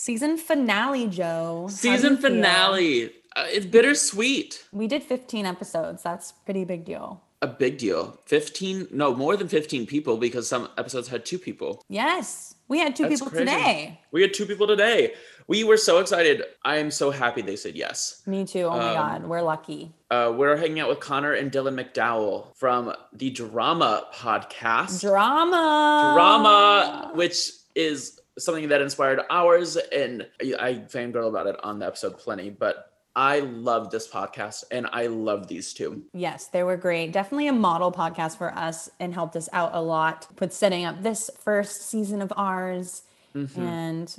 Season finale, Joe. Season finale. Uh, it's bittersweet. We did 15 episodes. That's pretty big deal. A big deal. 15, no, more than 15 people because some episodes had two people. Yes. We had two That's people crazy. today. We had two people today. We were so excited. I am so happy they said yes. Me too. Oh my Um, God. We're lucky. Uh, we're hanging out with Connor and Dylan MacDowell from the Drama podcast. Drama. Drama, which is something that inspired ours, and I fangirl about it on the episode plenty. But I love this podcast, and I love these two. Yes, they were great. Definitely a model podcast for us and helped us out a lot with setting up this first season of ours. Mm-hmm. And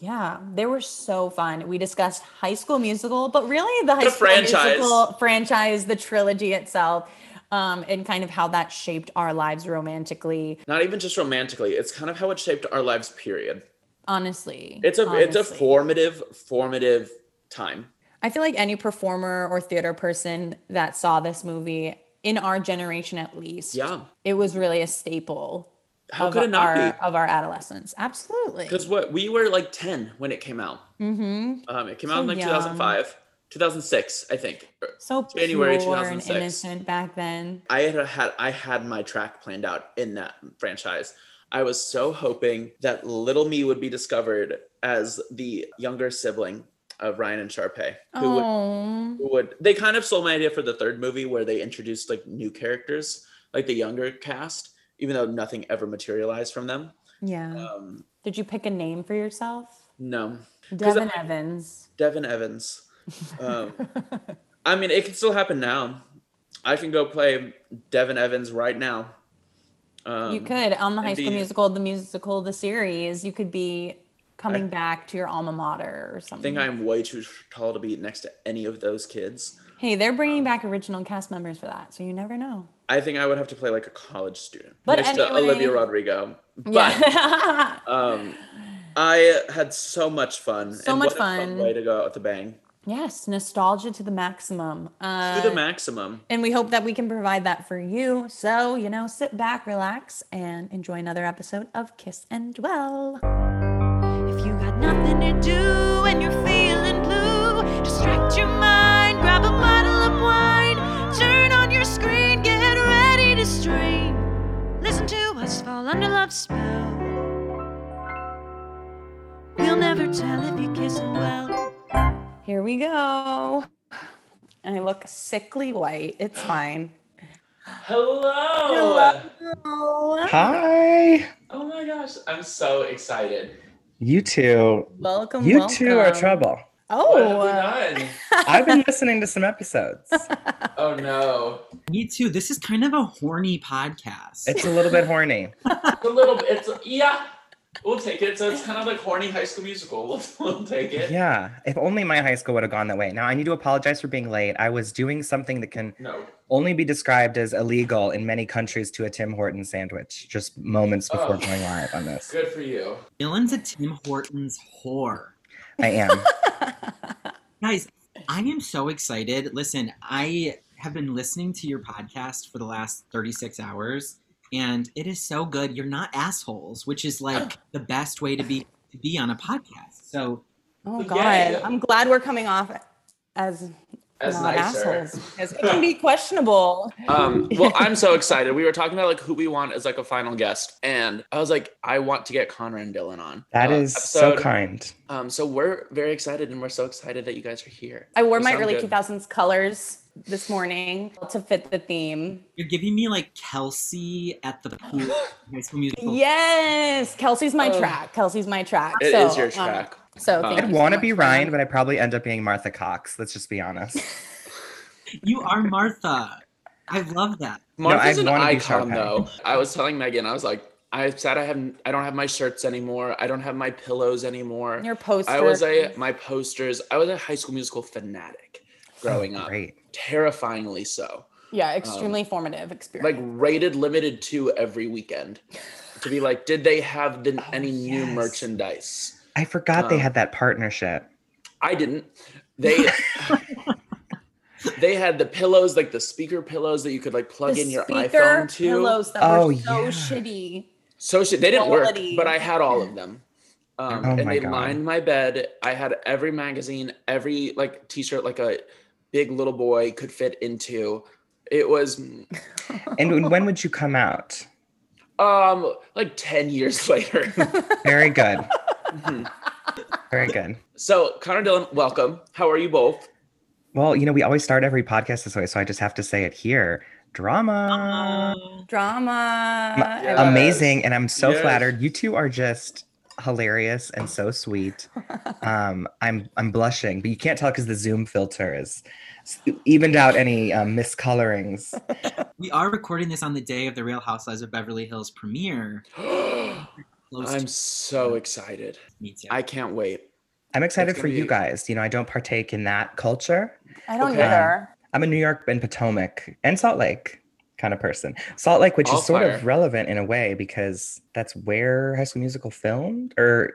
yeah, they were so fun. We discussed High School Musical, but really the High The School franchise. Musical franchise, the trilogy itself, um, and kind of how that shaped our lives romantically. Not even just romantically; it's kind of how it shaped our lives. Period. Honestly, It's a it's a formative formative time. I feel like any performer or theater person that saw this movie in our generation, at least, Yeah. it was really a staple. How of could it not our, be? of our adolescence? Absolutely. Because what we were like ten when it came out. Mm-hmm. Um, it came So out in like 2005, 2006, I think. So January pure and 2006. innocent back then. I had had I had my track planned out in that franchise. I was so hoping that little me would be discovered as the younger sibling of Ryan and Sharpay. Who would, Oh, who would they kind of stole my idea for the third movie where they introduced like new characters, like the younger cast, even though nothing ever materialized from them. yeah. Um, Did you pick a name for yourself? no, Devin Evans. Devin Evans. Um, I mean, it can still happen now. I can go play Devin Evans right now. Um, you could on the High School indeed. Musical, the musical, the series. You could be coming back to your alma mater or something. I think I'm way too tall to be next to any of those kids. hey, they're bringing back original cast members for that, so you never know. I think I would have to play like a college student But next to Olivia Rodrigo. But Yeah. um, I had so much fun. So much a fun fun. way to go out with the bang yes, nostalgia to the maximum. Uh, to the maximum. And we hope that we can provide that for you. So, you know, sit back, relax, and enjoy another episode of Kiss and Dwell. If you got nothing to do and you're feeling blue, distract your mind, grab a bottle of wine, turn on your screen, get ready to stream. Listen to us fall under love's spell. We'll never tell if you kiss and well. Here we go. And I look sickly white. It's fine. Hello. Oh, Hi. Oh my gosh, I'm so excited. You two. welcome. You welcome. two are trouble. Oh. What have Oh, we done? I've been listening to some episodes. Oh no. Me too. This is kind of a horny podcast. It's a little bit horny. It's a little bit. It's yeah. We'll take it. So it's kind of like horny High School Musical. We'll, we'll take it. Yeah. If only my high school would have gone that way. Now I need to apologize for being late. I was doing something that can No. only be described as illegal in many countries to a Tim Horton sandwich. Just moments oh. before Oh. going live on this. Good for you. Dylan's a Tim Hortons whore. I am. Guys, I am so excited. Listen, I have been listening to your podcast for the last 36 hours, and it is so good. You're not assholes, which is like the best way to be to be on a podcast. So oh Yay. God. I'm glad we're coming off as, As not nicer. assholes because it can be questionable. Um, well, I'm so excited. We were talking about like who we want as like a final guest, and I was like, I want to get Connor and Dylan on. That uh, is so kind. Um, so we're very excited, and we're so excited that you guys are here. I wore You my early good. 2000s colors this morning to fit the theme. you're giving me like Kelsey at the pool, high school musical. Yes, Kelsey's my Oh. track. Kelsey's my track. It so, is your um, track. so Um, I'd want to much be Ryan, but I'd probably end up being Martha Cox. Let's just be honest. You are Martha. I love that. Martha's I an icon, though. I was telling Meghan, I was like, I said I haven't, I don't have my shirts anymore. I don't have my pillows anymore. Your poster. I was a my posters. I was a High School Musical fanatic growing up, Great. Terrifyingly so. yeah, extremely formative experience. Like rated limited to every weekend to be like, did they have the, Oh, any new merchandise? I forgot they Um, had that partnership. I didn't. They they had the pillows, like the speaker pillows that you could like plug The in your speaker iPhone to. pillows that Oh, were so yeah. shitty. So shit, they didn't work, but I had all of them. Um, Oh and they God. lined my bed. I had every magazine, every like t-shirt, like a big little boy could fit into. It was And when- when would you come out? um like 10 years later. Very good. Mhm. Very good. so Connor Dylan, welcome. How are you both? Well, you know, we always start every podcast this way, so I just have to say it here. Drama. Drama. Ma- Yes. Amazing. And I'm so Yes. flattered. You two are just hilarious and so sweet. Um, I'm I'm blushing, but you can't tell because the Zoom filter is evened out any um, miscolorings. We are recording this on the day of the Real Housewives of Beverly Hills premiere. I'm to so excited. me too. I can't wait. I'm excited for gonna you guys. You know, I don't partake in that culture. I don't Okay. either. I'm a New York and Potomac and Salt Lake kind of person. Salt Lake, which All is sort fire. of relevant in a way because that's where High School Musical filmed or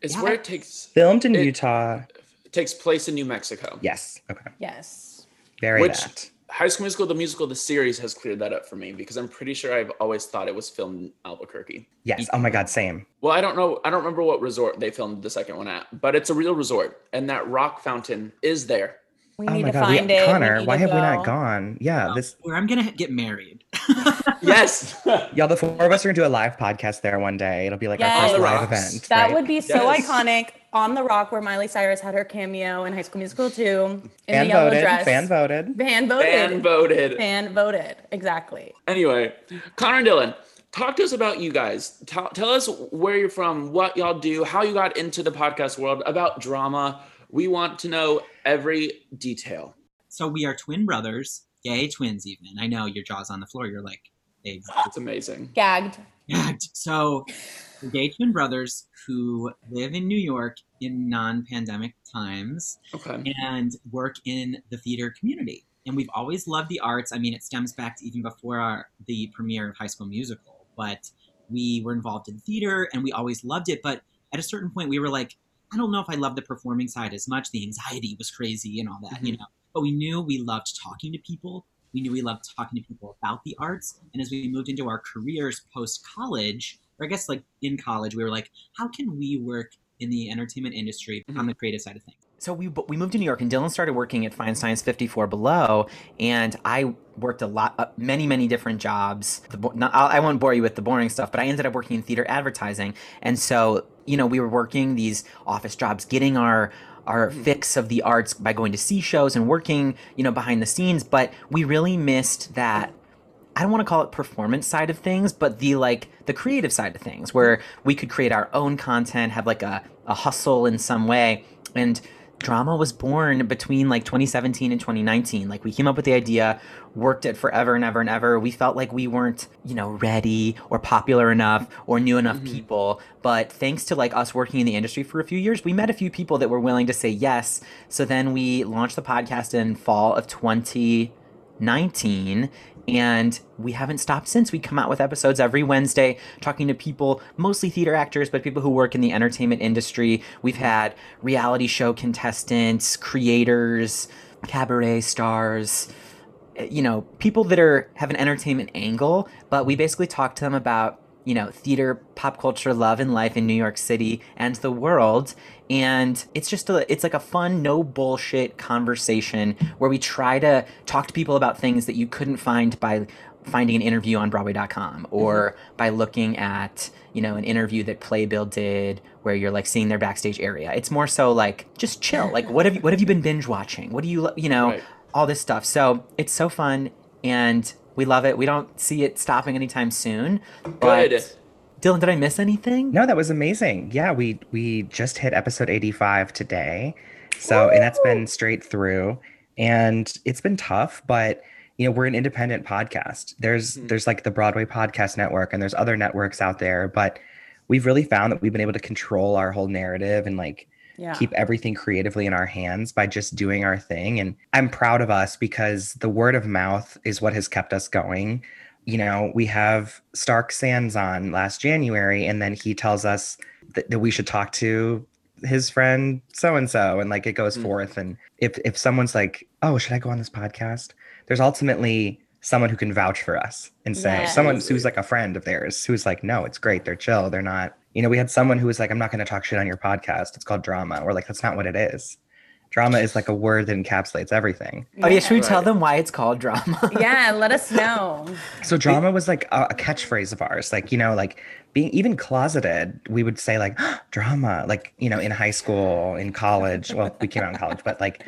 It's Yeah. where it takes filmed in It- Utah. it takes place in New Mexico. Yes. Okay. Yes. Very Which- that. High School Musical, the musical, the series has cleared that up for me because I'm pretty sure I've always thought it was filmed in Albuquerque. Yes. Oh my God. Same. Well, I don't know. I don't remember what resort they filmed the second one at, but it's a real resort, and that rock fountain is there. We oh need my to God. we- find it. Connor, need why to have we not gone? Yeah. This Where I'm gonna get married. Yes, y'all, the four of us are gonna do a live podcast there one day. It'll be like Yes. our first live event. That right? would be so Yes. iconic on the rock where Miley Cyrus had her cameo in High School Musical 2 in fan the yellow voted. dress. Fan voted. Fan voted. fan voted. Fan voted. Exactly. Anyway, Connor and Dylan, talk to us about you guys. Tell, tell us where you're from, what y'all do, how you got into the podcast world, about drama. We want to know every detail. So we are twin brothers, gay twins even. I know your jaw's on the floor. You're like, they It's amazing. Gagged. gagged. So gay twin brothers who live in New York in non-pandemic times Okay. and work in the theater community. And we've always loved the arts. I mean, it stems back to even before our, the premiere of High School Musical, but we were involved in theater and we always loved it. But at a certain point, we were like, I don't know if I love the performing side as much. The anxiety was crazy and all that, you know. But we knew we loved talking to people. We knew we loved talking to people about the arts. And as we moved into our careers post college, or I guess like in college, we were like, how can we work in the entertainment industry on the creative side of things? So we we moved to New York, and Dylan started working at Feinstein's 54 Below, and I worked a lot, uh, many, many different jobs. The, not, I won't bore you with the boring stuff, but I ended up working in theater advertising, and so you know we were working these office jobs, getting our our mm-hmm. fix of the arts by going to see shows and working, you know, behind the scenes. But we really missed that I don't want to call it performance side of things, but the like the creative side of things where mm-hmm. we could create our own content, have like a, a hustle in some way. And drama was born between like 2017 and 2019. Like we came up with the idea, worked it forever and ever and ever. We felt like we weren't, you know, ready or popular enough or knew enough mm-hmm. people. But thanks to like us working in the industry for a few years, we met a few people that were willing to say yes. So then we launched the podcast in fall of 20 19 and we haven't stopped since. We come out with episodes every wednesday talking to people mostly theater actors but people who work in the entertainment industry. We've had reality show contestants creators cabaret stars you know people that are have an entertainment angle but we basically talk to them about you know theater pop culture love and life in new york city and the world and it's just a it's like a fun no bullshit conversation where we try to talk to people about things that you couldn't find by finding an interview on broadway.com or mm-hmm. by looking at you know an interview that playbill did where you're like seeing their backstage area. It's more so like just chill. Like what have you what have you been binge watching? What do you you know Right. all this stuff. So it's so fun and we love it. We don't see it stopping anytime soon but Good. Dylan did i miss anything No, that was amazing. Yeah, we we just hit episode 85 today. So, and that's been straight through and it's been tough, but you know, we're an independent podcast. There's Mhm. there's like the Broadway Podcast Network and there's other networks out there, but we've really found that we've been able to control our whole narrative and like Yeah. keep everything creatively in our hands by just doing our thing. And I'm proud of us because the word of mouth is what has kept us going. You know, we have Stark Sands on last January, and then he tells us that, that we should talk to his friend so and so, and like it goes Mm. forth. And if if someone's like, "Oh, should I go on this podcast?" There's ultimately someone who can vouch for us and say Yes. someone who's like a friend of theirs who's like, "No, it's great. They're chill. They're not." You know, we had someone who was like, I'm not going to talk shit on your podcast. It's called drama. We're like, that's not what it is. Drama is like a word that encapsulates everything. Oh yeah, should we tell them why it's called drama? Yeah, let us know. So drama was like a, a catchphrase of ours. Like, you know, like being even closeted, we would say like ah, drama, like, you know, in high school, in college. Well, we came out in college, but like,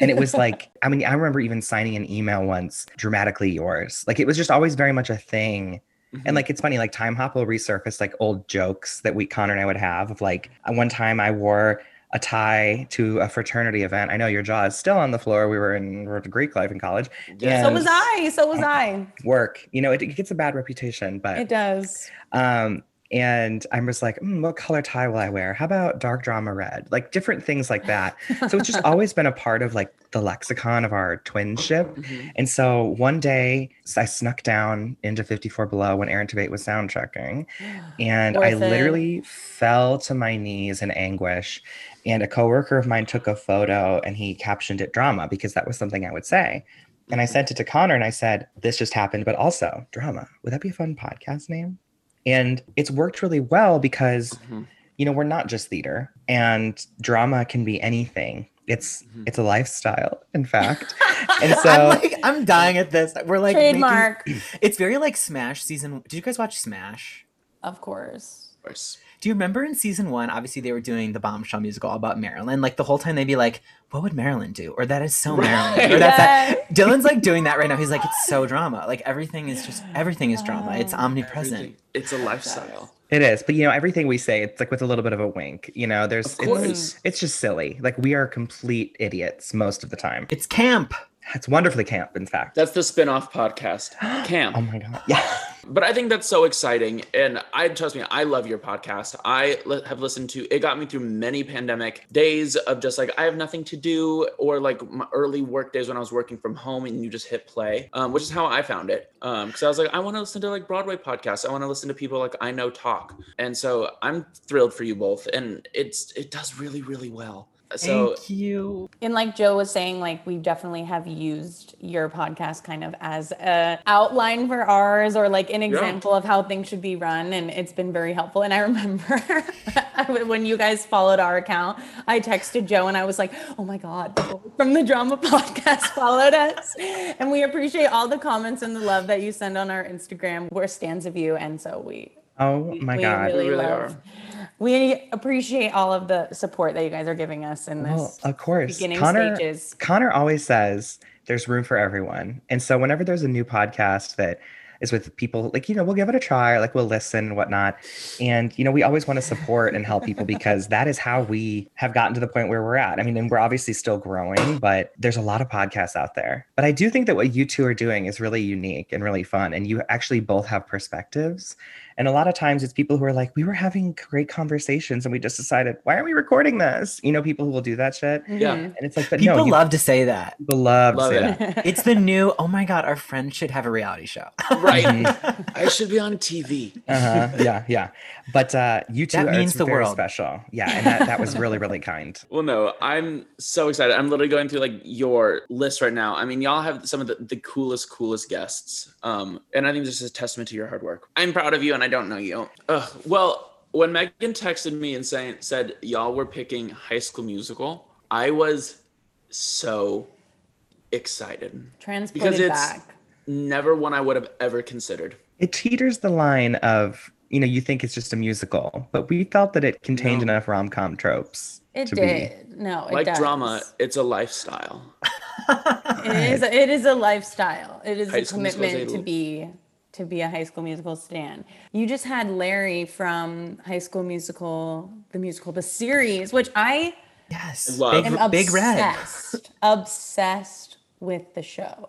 and it was like, I mean, I remember even signing an email once, dramatically yours. Like it was just always very much a thing. And mm-hmm. like it's funny, like Timehop will resurface like old jokes that we Connor and I would have of like one time I wore a tie to a fraternity event. I know your jaw is still on the floor. We were in Greek life in college. Yeah. So was I. So was I. Work, you know, it, it gets a bad reputation, but It does. um, and I'm just like, mm, what color tie will I wear? How about dark drama red? Like different things like that. So it's just always been a part of like the lexicon of our twinship. Mhm. And so one day I snuck down into 54 Below when Aaron Tveit was sound checking. And I it. literally fell to my knees in anguish. And a coworker of mine took a photo and he captioned it drama because that was something I would say. And I sent it to Connor and I said, This just happened, but also drama. Would that be a fun podcast name? And it's worked really well because, Mhm. you know, we're not just theater and drama can be anything. It's Mhm. it's a lifestyle, in fact. And I'm so like, I'm dying at this. We're like making- Trademark. it's very like Smash season. Did you guys watch Smash? Of course. Of course. Do you remember in season one? Obviously, they were doing the bombshell musical all about Marilyn. Like the whole time, they'd be like, "What would Marilyn do?" Or "That is so Marilyn." Or that's Yeah. that. Dylan's like doing that right now. He's like, "It's so drama. Like everything is just everything is drama. It's Oh. omnipresent." Everything. It's a lifestyle. It is, but you know, everything we say, it's like with a little bit of a wink. You know, there's Of it's it's just silly. Like we are complete idiots most of the time. It's camp. It's wonderfully camp, in fact. That's the spin-off podcast. Camp. oh my god. Yeah. But I think that's so exciting. And I trust me, I love your podcast. I li- have listened to it, got me through many pandemic days of just like, I have nothing to do, or like my early work days when I was working from home and you just hit play, um, which is how I found it. Um, Cause I was like, I want to listen to like Broadway podcasts. I want to listen to people like I know talk. And so I'm thrilled for you both. And it's, it does really, really well. So Thank you. And like Joe was saying, like we definitely have used your podcast kind of as a outline for ours or like an example of how things should be run. And it's been very helpful. And I remember when you guys followed our account, I texted Joe and I was like, oh my God, from the drama podcast followed us. And we appreciate all the comments and the love that you send on our Instagram. We're stands of you. And so we Oh my we god. really, We really love. are. We appreciate all of the support that you guys are giving us in this. Well, this of course. beginning Connor, stages. Connor always says there's room for everyone. And so whenever there's a new podcast that is with people, like, you know, we'll give it a try, like we'll listen and whatnot. And, you know, we always want to support and help people because that is how we have gotten to the point where we're at. I mean, and we're obviously still growing, but there's a lot of podcasts out there. But I do think that what you two are doing is really unique and really fun. And you actually both have perspectives. And a lot of times it's people who are like, we were having great conversations and we just decided, why aren't we recording this? You know, people who will do that shit. Yeah. Mhm. And it's like, but People no, you love to say that. people love, to say it. that. It's the new. Oh my god, our friends should have a reality show. right. I should be on TV. Uh-huh. Yeah, yeah. But uh you two That are means the very world. special. Yeah, and that, that was really, really kind. Well, no, I'm so excited. I'm literally going through like your list right now. I mean, y'all have some of the, the coolest, coolest guests. Um, and I think this is a testament to your hard work. I'm proud of you, and I don't know you. Ugh. Well, when Meghan texted me and saying said y'all were picking High School Musical, I was so excited. Transported it's- back. Never one I would have ever considered. It teeters the line of, you know, you think it's just a musical, but we felt that it contained No. enough rom-com tropes. It to be- did. No, it like does. drama, it's a lifestyle. It is. It is a lifestyle. It is High a School Musical is commitment a- to be to be a High School Musical stan. You just had Larry from High School Musical, the musical, the series, which I yes, Love. big, am big red. obsessed, obsessed with the show.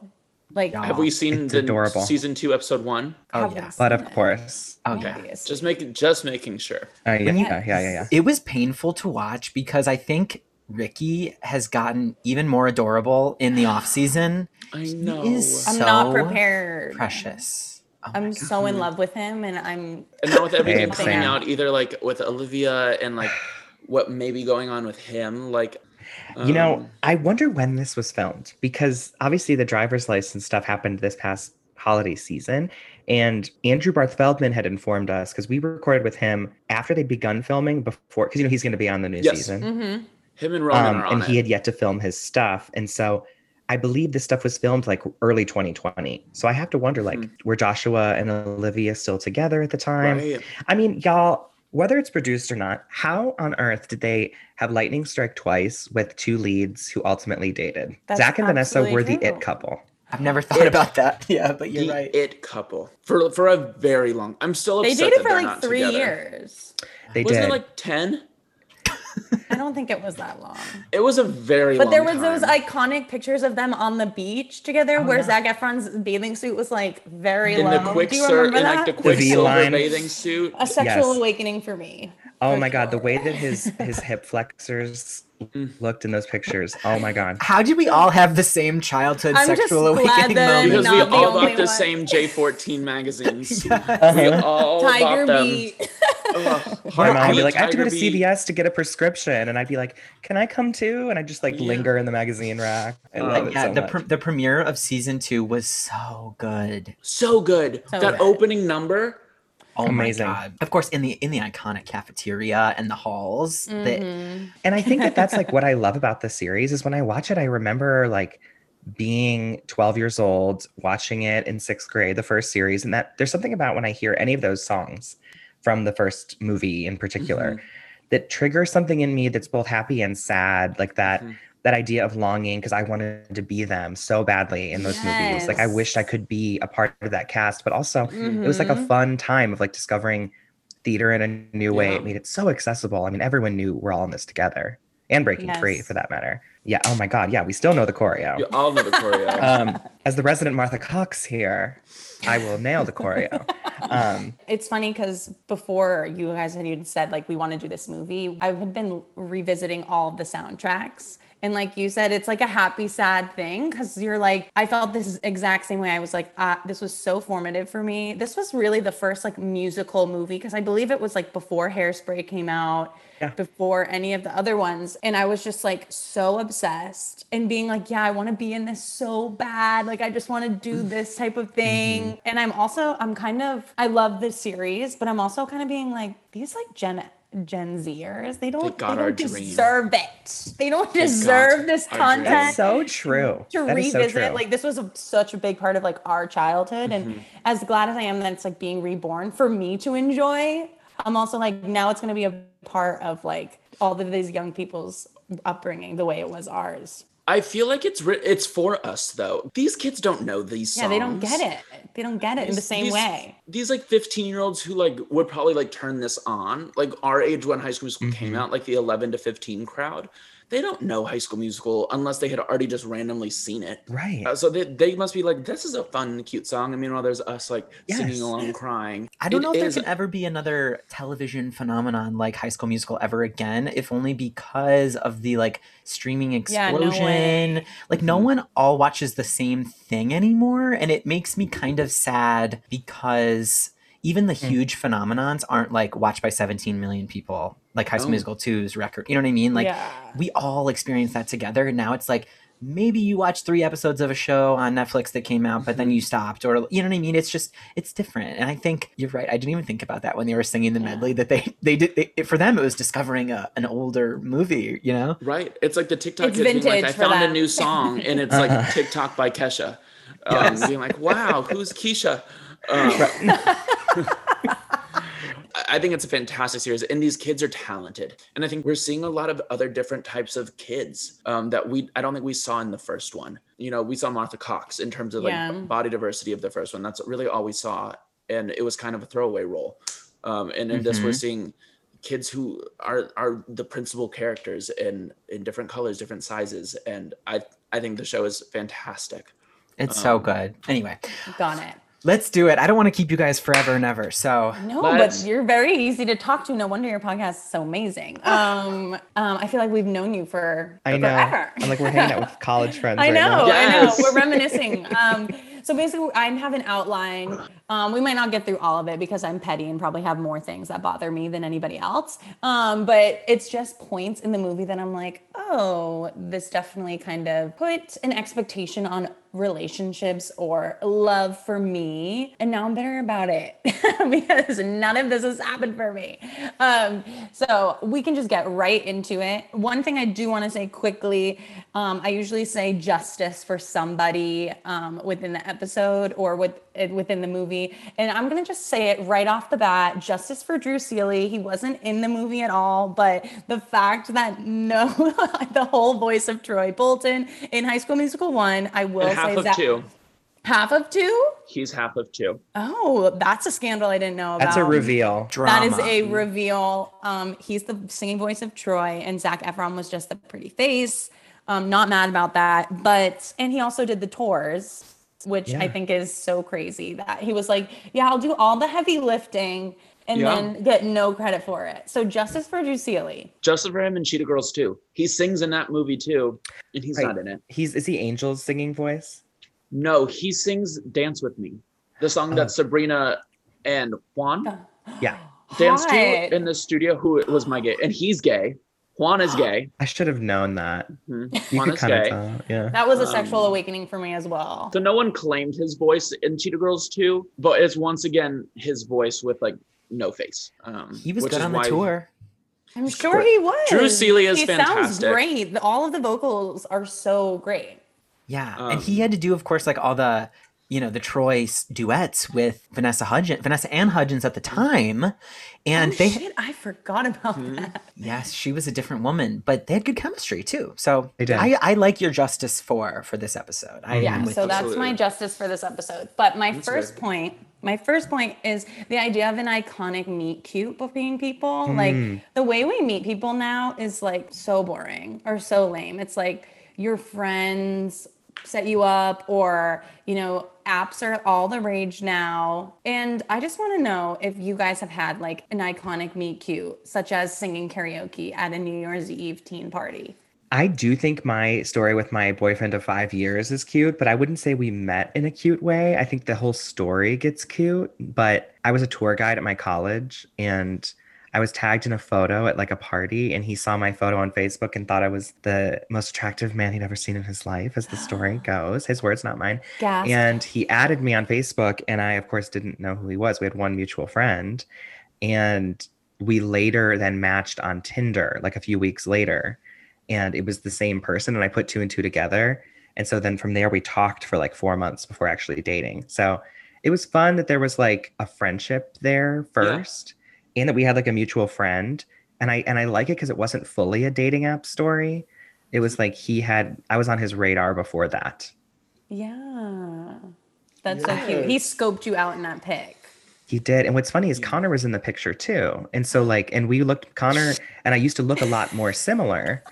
Like, Yeah. Have we seen It's the adorable. season two, episode one? Oh haven't yeah. But of course. Oh yeah. obviously. Just making, just making sure. Uh, yeah, When yeah, yeah, yeah, yeah. It was painful to watch because I think Ricky has gotten even more adorable in the off season. I know. is- I'm not so prepared. Precious. Oh I'm God. so in love with him, and I'm And now with everything Babe, coming same. out, either like with Olivia and like what may be going on with him, like You know, um, I wonder when this was filmed because obviously the driver's license stuff happened this past holiday season. And Andrew Barth Feldman had informed us because we recorded with him after they'd begun filming before, because you know he's going to be on the new Yes. season. Mm-hmm. Him and Roman Um, are on and it. he had yet to film his stuff. And so I believe this stuff was filmed like early 2020. So I have to wonder, like, Mhm. were Joshua and Olivia still together at the time? right. I mean, y'all, whether it's produced or not, how on earth did they have lightning strike twice with two leads who ultimately dated? That's Zac and Vanessa were absolutely the true. it couple. I've never thought It- about that. Yeah, but you're the right. it couple for for a very long. I'm still They upset dated that for like three together. years. They Wasn't did. it like ten? I don't think it was that long. It was a very. But long there was those iconic pictures of them on the beach together, Oh, where yeah. Zac Efron's bathing suit was like very in low. the Do you remember in that? like the Quiksilver V-line. bathing suit. A sexual Yes. awakening for me. oh for my god, the way that his his hip flexors. Looked in those pictures. Oh my god. How did we all have the same childhood I'm just sexual glad awakening that moment? because we all only bought the one. same J14 magazines. We Uh-huh. all Tiger bought them. Beat. Ugh, My Heartbeat, mom would be like, I have to go to Tiger CVS to get a prescription. And I'd be like, Can I come too? And I just like Yeah. linger in the magazine rack. I Oh, love it yeah, so the much. pre- the premiere of season two was so good. So good. So that good. opening number. Oh Amazing. Of course, in the in the iconic cafeteria and the halls. that Mhm. And I think that that's like what I love about the series is when I watch it, I remember like being 12 years old, watching it in sixth grade, the first series. And that there's something about when I hear any of those songs from the first movie in particular Mm-hmm. that triggers something in me that's both happy and sad, like that. Mhm. That idea of longing because I wanted to be them so badly in those movies. Like I wished I could be a part of that cast, but also Mhm. it was like a fun time of like discovering theater in a new way. Yeah. It made it so accessible. I mean, everyone knew we're all in this together and breaking free for that matter. Yeah. Oh my God. Yeah. We still know the choreo. You all know the choreo. Um, as the resident Martha Cox here, I will nail the choreo. Um, It's funny because before you guys had even said like we want to do this movie, I had been revisiting all the soundtracks. And like you said, it's like a happy, sad thing because you're like, I felt this exact same way. I was like, uh, this was so formative for me. This was really the first like musical movie because I believe it was like before Hairspray came out, Yeah. before any of the other ones. And I was just like so obsessed and being like, yeah, I want to be in this so bad. Like, I just want to do this type of thing. And I'm also, I'm kind of, I love this series, but I'm also kind of being like, these like Gen Gen Zers, they don't, they, got our don't dream. deserve it. They don't They deserve this our content dream. that's so true. to That is so revisit true. like this was a, such a big part of like our childhood Mm-hmm. and as glad as i am that it's like being reborn for me to enjoy i'm also like now it's going to be a part of like all of these young people's upbringing the way it was ours I feel like it's ri- it's for us though. These kids don't know these songs. yeah they don't get it they don't get it in the same these- way These like 15 year olds who like would probably like turn this on, like our age when High School Musical came Mhm. out, like the 11 to 15 crowd. They don't know High School Musical unless they had already just randomly seen it. right. Uh, so they, they must be like, this is a fun, cute song. I mean, while there's us like Yes. singing along, crying. I don't It know if is- there can ever be another television phenomenon like High School Musical ever again, if only because of the like streaming Yeah, no explosion. way. like no Mhm. one all watches the same thing anymore, and it makes me kind of sad because even the Mm. huge phenomenons aren't like watched by 17 million people, like High School Oh. Musical 2's record. You know what I mean? Like yeah we all experience that together. And now it's like maybe you watch three episodes of a show on Netflix that came out, but then you stopped, or you know what I mean? It's just it's different. And I think you're right. I didn't even think about that when they were singing the Yeah. medley that they they did. They, for them, it was discovering a, an older movie. You know? Right. It's like the TikTok It's kids being like, vintage I for found a new song and it's Uh-huh. like TikTok by Kesha. Um, Yes. Being like, wow, who's Keisha? Um, I- I think it's a fantastic series, and these kids are talented. And I think we're seeing a lot of other different types of kids um, that we I don't think we saw in the first one. You know, we saw Martha Cox in terms of like Yeah. body diversity of the first one. That's really all we saw, and it was kind of a throwaway role. Um, and in this, we're Mhm. seeing kids who are are the principal characters in in different colors, different sizes, and I I think the show is fantastic. It's so Um, good. Anyway, Got it. Let's do it. I don't want to keep you guys forever and ever. So No, Let's- but you're very easy to talk to. No wonder your podcast is so amazing. Um, um, I feel like we've known you for I know. forever. I'm like, we're hanging out with college friends I right know, now. I know. We're reminiscing. Um, So basically, I have an outline. Um, we might not get through all of it because I'm petty and probably have more things that bother me than anybody else. Um, but it's just points in the movie that I'm like, oh, this definitely kind of put an expectation on relationships or love for me. And now I'm bitter about it because none of this has happened for me. Um, so we can just get right into it. One thing I do want to say quickly um, I usually say justice for somebody um, within the episode or with, within the movie. And I'm going to just say it right off the bat justice for Drew Seeley. He wasn't in the movie at all, but the fact that no, the whole voice of Troy Bolton in High School Musical 1, I will And half say of that. two. Half of two? He's half of two. Oh, that's a scandal I didn't know about. That's a reveal. That Drama. is a reveal. Um, he's the singing voice of Troy, and Zac Efron was just the pretty face. Um, not mad about that, but and he also did the tours, which I think is so crazy that he was like, "Yeah, I'll do all the heavy lifting." And Yeah. then get no credit for it. So justice for Drew Seeley. Justice for him and Cheetah Girls too. He sings in that movie too, and he's Right. not in it. He's is he Angel's singing voice? No, he sings "Dance with Me," the song that Oh. Sabrina and Juan Yeah. danced Hot. to in the studio. Who was my gay? And he's gay. Juan is gay. I should have known that. Mhm. Juan is gay. tell. Yeah. That was a Um, sexual awakening for me as well. So no one claimed his voice in Cheetah Girls 2, but it's once again his voice with like no face. Um, He was good on the tour. I'm sure he was. Drew Seeley is he sounds fantastic. great. All of the vocals are so great. Yeah, Um, and he had to do, of course, like all the, you know, the Troy duets with Vanessa Hudgens, Vanessa Ann Hudgens at the time, and oh, they, shit, I forgot about Hmm. that. yes, she was a different woman, but they had good chemistry too. So They did. I, I like your justice for for this episode. I Yeah, am with so you. that's my justice for this episode. But my That's first good. point, my first point is the idea of an iconic meet cute between people. Like Mm. the way we meet people now is like so boring or so lame. It's like your friends set you up or you know apps are all the rage now and i just want to know if you guys have had like an iconic meet cute such as singing karaoke at a new year's eve teen party I do think my story with my boyfriend of five years is cute, but I wouldn't say we met in a cute way. I think the whole story gets cute, but I was a tour guide at my college and I was tagged in a photo at like a party and he saw my photo on Facebook and thought I was the most attractive man he'd ever seen in his life, as the story goes. His words, not mine. Gasp. And he added me on Facebook, and I, of course, didn't know who he was. We had one mutual friend, and we later then matched on Tinder, like a few weeks later, and it was the same person. And I put two and two together, and so then from there we talked for like four months before actually dating. So it was fun that there was like a friendship there first, and that we had like a mutual friend. And I and I like it because it wasn't fully a dating app story. It was like he had I was on his radar before that. Yeah. That's so cute. He scoped you out in that pic. He did. And what's funny is Connor was in the picture too. And so like and we looked Connor and I used to look a lot more similar.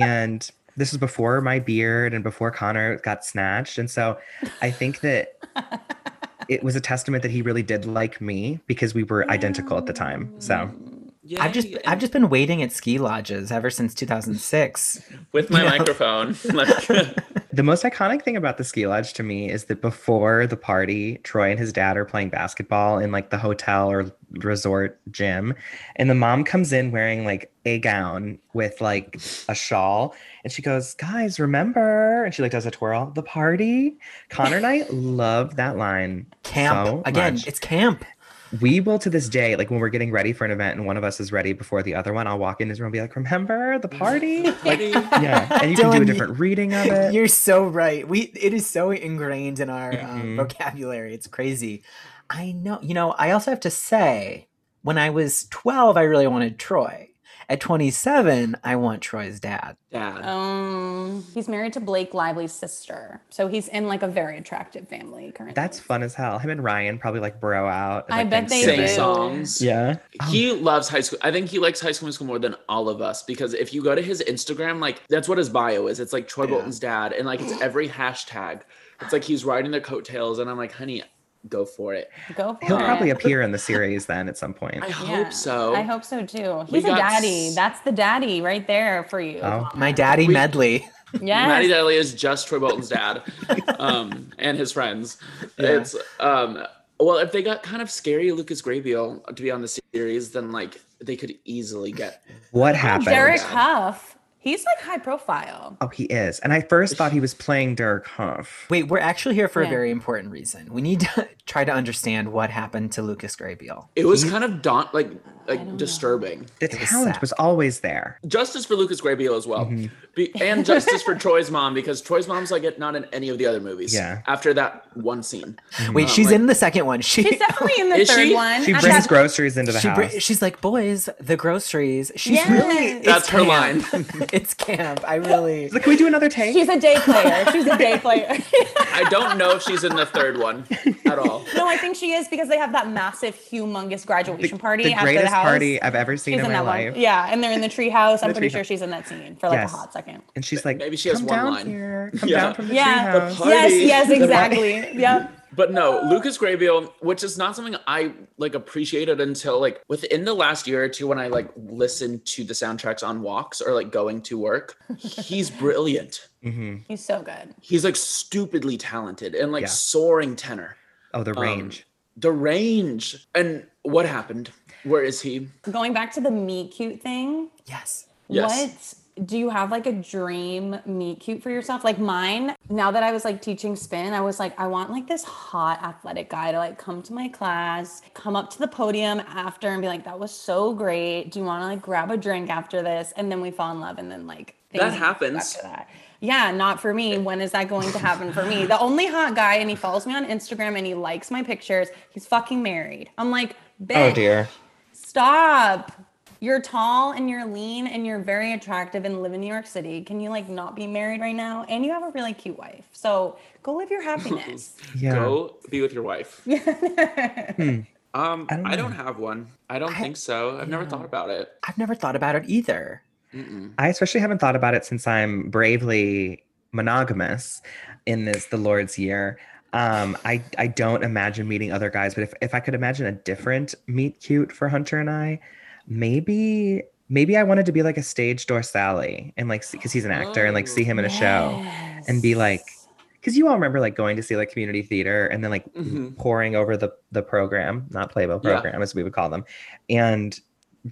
and this was before my beard and before Connor got snatched. And so I think that it was a testament that he really did like me because we were identical at the time. So mm, Yeah, I've just he- I've just been waiting at ski lodges ever since 2006. with my you microphone. The most iconic thing about the ski lodge to me is that before the party, Troy and his dad are playing basketball in like the hotel or resort gym. And the mom comes in wearing like a gown with like a shawl. And she goes, Guys, remember? And she like does a twirl, the party. Connor and I love that line. Camp so again. much. It's camp. We will to this day, like when we're getting ready for an event and one of us is ready before the other one, I'll walk in his room and be like, Remember the party? Buddy. yeah. And you can do a different reading of it. You're so right. We it is so ingrained in our um, Mhm. vocabulary. It's crazy. I know. You know. I also have to say, when I was 12, I really wanted Troy. At 27, I want Troy's dad. Dad. Um, he's married to Blake Lively's sister, so he's in like a very attractive family currently. That's fun as hell. Him and Ryan probably like bro out. at, I like, bet they Sing do. Thanksgiving. songs. Yeah. He loves high school. I think he likes high school musical more than all of us because if you go to his Instagram, like that's what his bio is. It's like Troy Yeah. Bolton's dad, and like it's every hashtag. It's like he's riding the coattails, and I'm like, honey, go for it. Go for it. He'll it. probably appear in the series then at some point. I hope Yeah, so. I hope so too. We He's a daddy. s- That's the daddy right there for you. Oh. My daddy We- medley. Yeah. Maddie Deli is just Troy Bolton's dad, um, and his friends. It's um, well, if they got kind of scary Lucas Grabeel to be on the series, then like they could easily get. What happened? Derek Hough. He's like high profile. Oh, he is. And I first thought he was playing Derek Hough. Wait, we're actually here for Yeah. a very important reason. We need to try to understand what happened to Lucas Grabeel. It was kind of daunt like don't like know. disturbing. The was talent sad. was always there. Justice for Lucas Grabeel as well, Mm-hmm. Be- and justice for Troy's mom because Troy's mom's like it not in any of the other movies. Yeah. After that one scene, Wait, Uh, she's like- in the second one. She, She's definitely in the third she? one. She brings that- groceries into the she house. br- she's like, boys, the groceries. She's Yes. really it's That's her camp. it's camp. I really. Like, can we do another take? She's a day player. She's a day player. I don't know if she's in the third one at all. no, I think she is because they have that massive, humongous graduation party the after greatest the house. party I've ever seen She's in in my life. one. Yeah, and they're in the treehouse. I'm The pretty treehouse. sure she's in that scene for like Yes. a hot second. And she's like, Maybe she has come one down line." here. Come Yeah. down from the Yeah. treehouse. Yes, yes, exactly. yep. But no, Lucas Grabeel, which is not something I like appreciated until like within the last year or two when I like listened to the soundtracks on walks or like going to work. He's brilliant. hmm He's so good. He's like stupidly talented and like Yeah. soaring tenor. Oh, the Um, range. The range. And what happened? Where is he? Going back to the meet cute thing, Yes. Yes. what do you have like a dream meet cute for yourself? Like mine, now that I was like teaching spin, I was like, I want like this hot athletic guy to like come to my class, come up to the podium after and be like, that was so great. Do you want to like grab a drink after this? And then we fall in love and then like That happens. after that. Yeah, not for me. When is that going to happen for me? The only hot guy, and he follows me on Instagram and he likes my pictures. He's fucking married. I'm like, oh, bitch, Oh dear. Stop. You're tall and you're lean and you're very attractive and live in New York City. Can you like not be married right now? And you have a really cute wife. So go live your happiness. Yeah. Go be with your wife. Um, I don't I don't, have one. I don't think so. I've never thought about it. I've never thought about it either. Mm-mm. I especially haven't thought about it since I'm bravely monogamous in this the Lord's year. Um, I I don't imagine meeting other guys, but if, if I could imagine a different meet cute for Hunter and I, maybe maybe I wanted to be like a stage door Sally and like because he's an actor and like see him in a show and be like because you all remember like going to see like community theater and then like Mhm. pouring over the the program, not Yeah. program as we would call them, and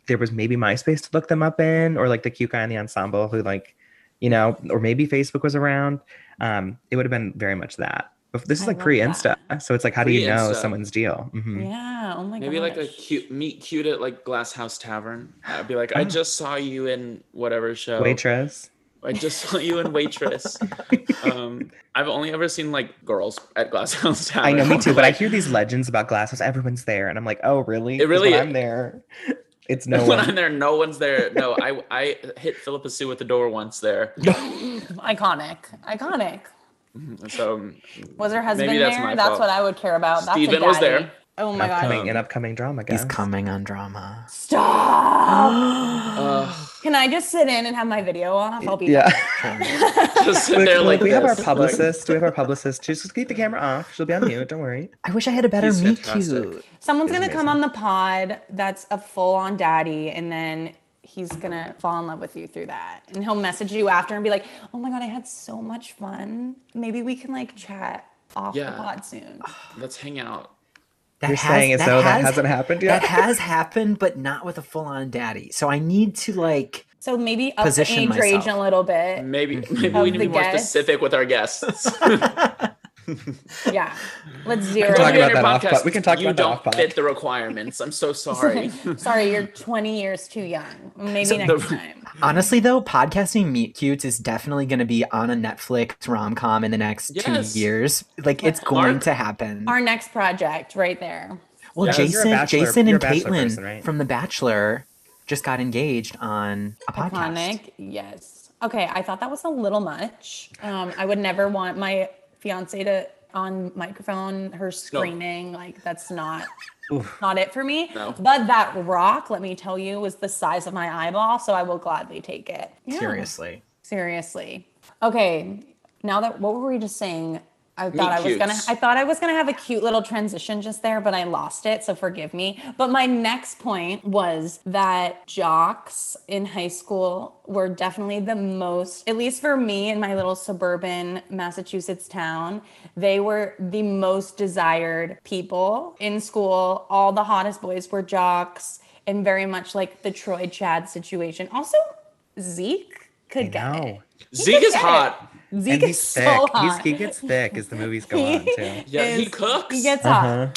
there was maybe MySpace to look them up in, or like the cute guy in the ensemble who like, you know, or maybe Facebook was around. Um, it would have been very much that. But this is I like pre Insta, so it's like, how do you know Pre-Insta. some's deal? Mhm. Yeah. Oh my god. Maybe like a cute meet cute at like Glass House Tavern. I'd be like, I Oh. just saw you in whatever show. Waitress. I just saw you in Waitress. um, I've only ever seen like girls at Glass House Tavern. I know, me too. But I hear these legends about Glasshouse. Everyone's there, and I'm like, oh, really? It 'Cause really- When I'm there. It's no when one. I'm there, no one's there. No, I I hit Phillipa Soo with the door once there. iconic. Iconic. So Was her husband Maybe that's there? That's what I would care about. That's a Steven was daddy. there. Oh my god. upcoming, an upcoming drama, guys. He's coming on drama. Stop. uh, Can I just sit in and have my video off? I'll be Yeah. just sit there like, we have our this, publicist. we have our publicist. She's just keep the camera off. She'll be on mute. Don't worry. I wish I had a better He's meet fantastic. cute. Someone's It's gonna come on the pod that's a full on daddy, and then he's gonna fall in love with you through that. And he'll message you after and be like, Oh my god, I had so much fun. Maybe we can like chat off Yeah. the pod soon. Let's hang out. That You're saying as though that hasn't happened yet? That has happened, but not with a full-on daddy. So I need to like. So maybe up the Position age range myself. a little bit. Maybe mm-hmm. maybe we need to the be more specific with our guests. Yeah. Let's can zero. talk about in your that off podcast, pod. We can talk you about that don't off fit the requirements. I'm so sorry. Sorry, you're 20 years too young. Maybe So next the- time. Honestly, though, podcasting meet cutes is definitely going to be on a Netflix rom com in the next Yes. two years. Like it's Mark- going to happen. Our next project right there. well, Yeah, Jason, Bachelor- Jason, and Kaitlyn person, right? from The Bachelor just got engaged on a podcast. Iconic. Yes. Okay, I thought that was a little much. Um, I would never want my fiance to on microphone, her screaming. Like that's not not it for me. No. But that rock, let me tell you, was the size of my eyeball, so I will gladly take it. Yeah. Seriously. Seriously. Okay. Now that what were we just saying? I thought I was gonna. I thought I was gonna have a cute little transition just there, but I lost it, so forgive me. But my next point was that jocks in high school were definitely the most, at least for me in my little suburban Massachusetts town, they were the most desired people in school. All the hottest boys were jocks, and very much like the Troy Chad situation. Also, Zeke could get it. Zeke is get it. Hot. Zeke and is he's so hot. He's, he gets thick as the movies go on too. Yeah, he cooks. He gets hot. Uh-huh.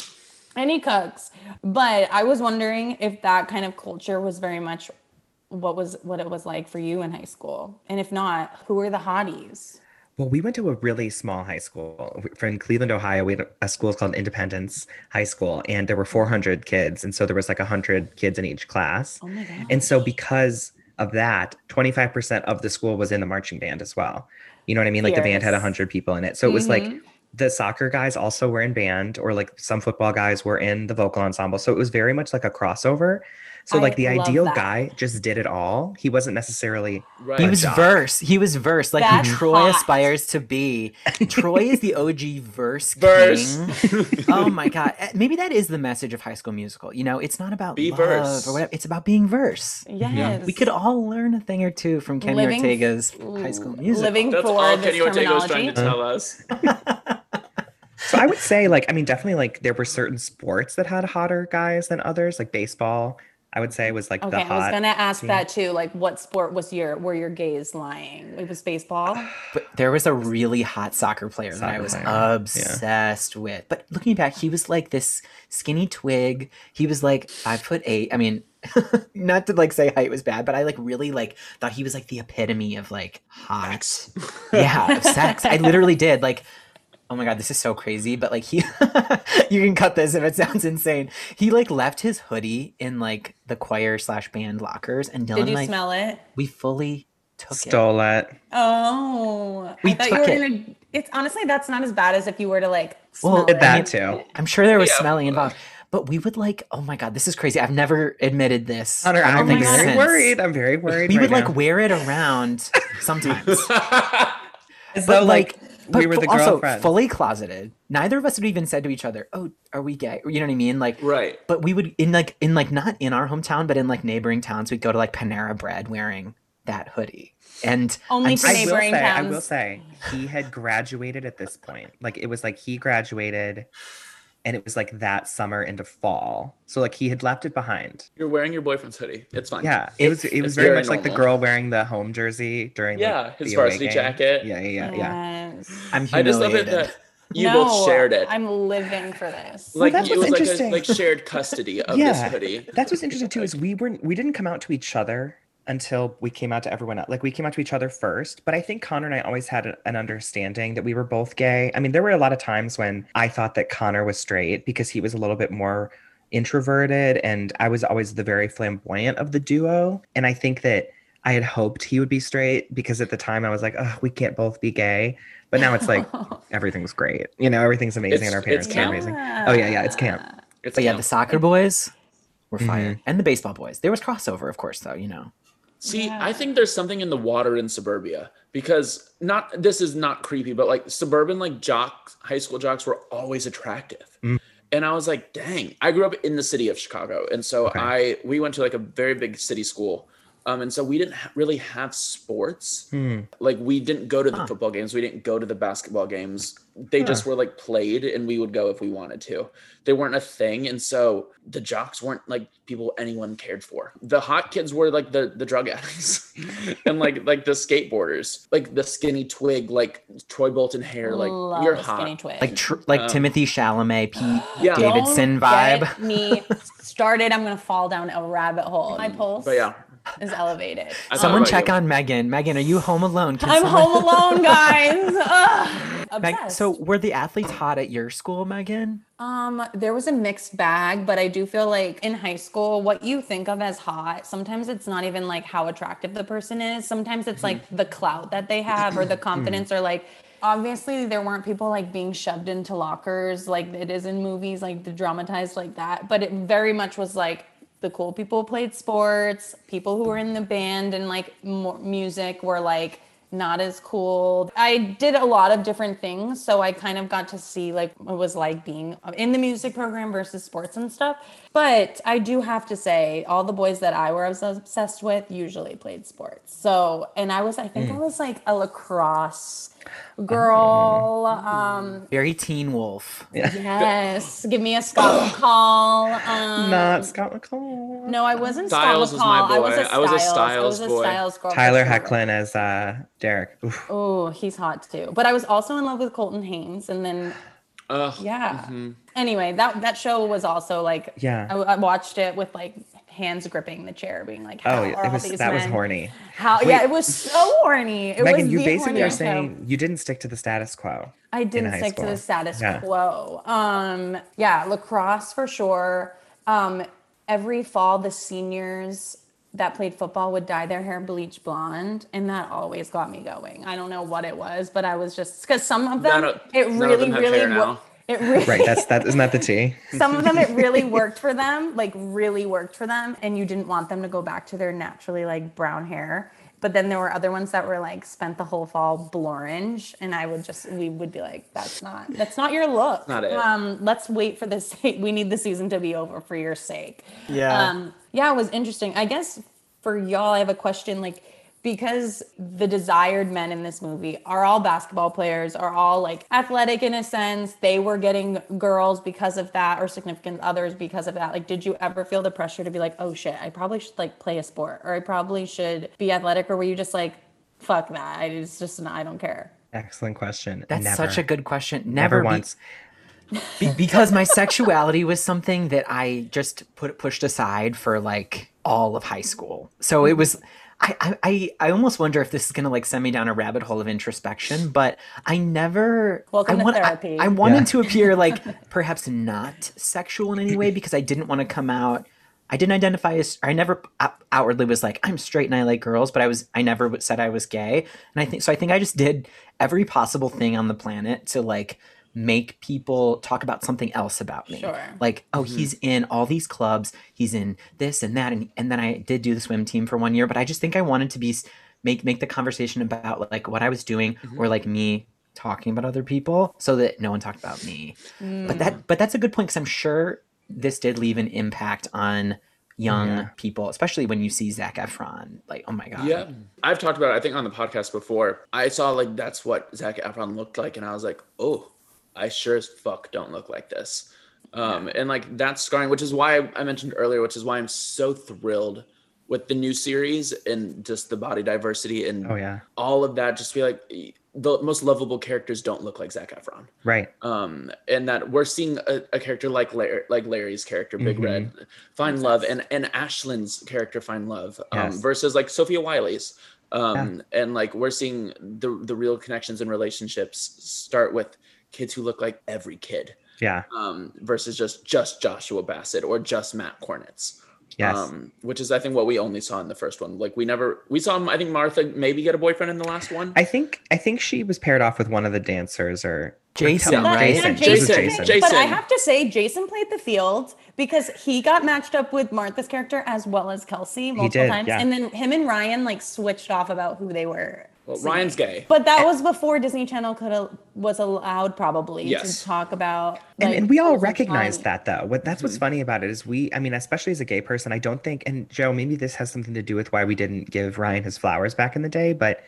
And he cooks. But I was wondering if that kind of culture was very much what was what it was like for you in high school. And if not, who were the hotties? Well, we went to a really small high school. We're Cleveland, Ohio. We had a school called Independence High School, and there were 400 kids. And so there was like 100 kids in each class. Oh my god. And so because of that, 25% of the school was in the marching band as well. You know what I mean? Like the band had Fierce. 100 people in it. So it was like Mhm. the soccer guys also were in band, or like some football guys were in the vocal ensemble. So it was very much like a crossover. So I like the love ideal that. guy just did it all. He wasn't necessarily Right. He was jock. verse. He was verse, like That's who Troy hot. aspires to be. Troy is the OG verse Verse. king. oh my god! Eh, Maybe that is the message of High School Musical. You know, it's not about Be love verse. or whatever. It's about being verse. yes. We could all learn a thing or two from Kenny Living- Ortega's High School Musical. living That's for all this Kenny Ortega was trying terminology. to tell us. So I would say, like, I mean, definitely, like, there were certain sports that had hotter guys than others. Like baseball, I would say was like Okay, the I was gonna ask team. that too. Like, what sport was your were your gaze lying? It was baseball. But there was a really hot soccer player that I was player, yeah. obsessed with. But looking back, he was like this skinny twig. He was like five foot eight. I mean, not to like say height was bad, but I like really like thought he was like the epitome of like hot. yeah, of sex. I literally did like. Oh my god, this is so crazy, but like he you can cut this if it sounds insane. He like left his hoodie in like the choir slash band lockers and Dylan Did you like smell it? we fully took. Stole it. Oh, We I thought you took were it. gonna. It's honestly that's not as bad as if you were to like Well, smell Did it. that mean- too. I'm sure there was Yeah. smelling involved, but we would like, oh my god, this is crazy. I've never admitted this. Hunter, I don't I'm think my God. very since. worried. I'm very worried. We right would like wear it around sometimes, As but though, like, but we were fu- the also girlfriends. fully closeted. Neither of us would even said to each other, "Oh, are we gay?" You know what I mean? Like, right. but we would in like in like not in our hometown, but in like neighboring towns, we'd go to like Panera Bread wearing that hoodie, and Only I'm to I s- will neighboring say, I will say, he had graduated at this point. Like it was like he graduated, and it was like that summer into fall. So like he had left it behind. You're wearing your boyfriend's hoodie. It's fine. Yeah, it was. It was very very much like the girl wearing the home jersey during. Yeah, like, his the varsity game. jacket. Yeah, yeah, yeah, yeah. Yes. I'm I just love it that you no, both shared it. I'm living for this. like that's it was what's like a like shared custody of Yeah, this hoodie. That's what's interesting too is we weren't we didn't come out to each other until we came out to everyone else. Like we came out to each other first, but I think Connor and I always had a- an understanding that we were both gay. I mean, there were a lot of times when I thought that Connor was straight because he was a little bit more introverted and I was always the very flamboyant of the duo. And I think that I had hoped he would be straight because at the time I was like, oh, we can't both be gay. But now it's like everything's great. You know, everything's amazing It's- and our parents are camp. amazing. Oh yeah, yeah, it's camp. It's But yeah, the soccer boys were Mhm. fire, and the baseball boys. There was crossover, of course, though. You know. See, Yeah. I think there's something in the water in suburbia because not this is not creepy, but like suburban like jocks, high school jocks were always attractive. Mm. And I was like, dang, I grew up in the city of Chicago. And so Okay. I we went to like a very big city school. Um, and so we didn't ha- really have sports. Hmm. Like we didn't go to the Huh. football games, we didn't go to the basketball games. They just were like played and we would go if we wanted to. They weren't a thing. And so the jocks weren't like people anyone cared for. The hot kids were like the the drug addicts and like like the skateboarders, like the skinny twig, like Troy Bolton hair, like Love you're hot. skinny twig. like tr- like Um, Timothy Chalamet, Pete Yeah. Davidson Don't vibe. Get me started. I'm gonna fall down a rabbit hole. My pulse But yeah. Is elevated. Someone check you. on Meghan. Meghan, are you home alone? Can I'm someone- home alone, guys. Meg- so were the athletes hot at your school, Meghan? Um, there was a mixed bag, but I do feel like in high school, what you think of as hot, sometimes it's not even like how attractive the person is. Sometimes it's like the clout that they have or the confidence or like obviously there weren't people like being shoved into lockers like it is in movies, like the dramatized like that. But it very much was like the cool people played sports, people who were in the band and like music were like not as cool. I did a lot of different things, so I kind of got to see like what it was like being in the music program versus sports and stuff. But I do have to say, all the boys that I was obsessed with usually played sports. So, and I was, I think hmm. I was like a lacrosse girl. Um, Very teen wolf. yes, give me a Scott McCall. Um, Not Scott McCall. no, I wasn't Stiles Scott was my McCall. I was boy. a I was a Stiles. Stiles I was a. Stiles girl. Tyler sure. Hoechlin as uh, Derek. Oh, he's hot too. But I was also in love with Colton Haynes, and then Ugh. yeah. Mm-hmm. Anyway, that that show was also like Yeah. I, I watched it with like hands gripping the chair, being like, how Oh, are it all was these that was horny. How? Wait. Yeah, it was so horny. It Meghan, was you basically are horniest show. saying you didn't stick to the status quo. I didn't high stick to the status Yeah. quo. Um, yeah, lacrosse for sure. Um, every fall, the seniors that played football would dye their hair bleach blonde, and that always got me going. I don't know what it was, but I was just because some of them, None of- it none of really, them have really, hair now. It really, Right. That's that. Isn't that the T? some of them it really worked for them, like really worked for them, and you didn't want them to go back to their naturally like brown hair. But then there were other ones that were like spent the whole fall blorange, and I would just we would be like, that's not that's not your look. Not it. Um, let's wait for this. We need the season to be over for your sake. Yeah. Um, yeah, it was interesting. I guess for y'all, I have a question like because the desired men in this movie are all basketball players, are all like athletic in a sense. They were getting girls because of that, or significant others because of that. Like, did you ever feel the pressure to be like, oh shit, I probably should like play a sport, or I probably should be athletic, or were you just like, fuck that, I it's just I don't care. Excellent question. That's Never. such a good question. Never, Never, be- once. be- because my sexuality was something that I just put pushed aside for like all of high school. So it was I I I, I almost wonder if this is gonna like send me down a rabbit hole of introspection, but I never Welcome I to want- I- therapy. I, wanted Yeah. to appear like perhaps not sexual in any way because I didn't want to come out I didn't identify as I never outwardly was like I'm straight and I like girls, but I was I never said I was gay. And I think so I think I just did every possible thing on the planet to like make people talk about something else about me. Sure. Like, oh, mm-hmm. he's in all these clubs, he's in this and that and and then I did do the swim team for one year, but I just think I wanted to be make make the conversation about like what I was doing mm-hmm. or like me talking about other people so that no one talked about me. Mm. But that but that's a good point cuz I'm sure this did leave an impact on young Yeah. people, especially when you see Zac Efron. Like, oh my god. Yeah, I've talked about it. I think on the podcast before. I saw like that's what Zac Efron looked like, and I was like, oh, I sure as fuck don't look like this. Um, and like that's scarring, which is why I, mentioned earlier, which is why I'm so thrilled with the new series and just the body diversity and Oh yeah. all of that. Just feel like the most lovable characters don't look like Zac Efron. Right. um, and that we're seeing a, a character like Larry, like Larry's character, Big Mhm. Red, find love, and and Ashlyn's character find love, um, Yes. versus like Sofia Wylie's, um, and like we're seeing the the real connections and relationships start with kids who look like every kid, Yeah. um, versus just just Joshua Bassett or just Matt Cornett. Yes. Um, which is I think what we only saw in the first one. Like we never we saw I think Martha maybe get a boyfriend in the last one. I think I think she was paired off with one of the dancers or Jason, or- right? Jason. Yeah, She was Jason. Jason. Jason. But I have to say, Jason played the field because he got matched up with Martha's character as well as Kelsey multiple did, times, yeah. and then him and Ryan like switched off about who they were. Well, singing. Ryan's gay. But that was before Disney Channel could was allowed probably Yes. to talk about. and, like, and we all who's recognize that though what that's what's mm-hmm. funny about it is we i mean especially as a gay person i don't think and joe maybe this has something to do with why we didn't give ryan his flowers back in the day but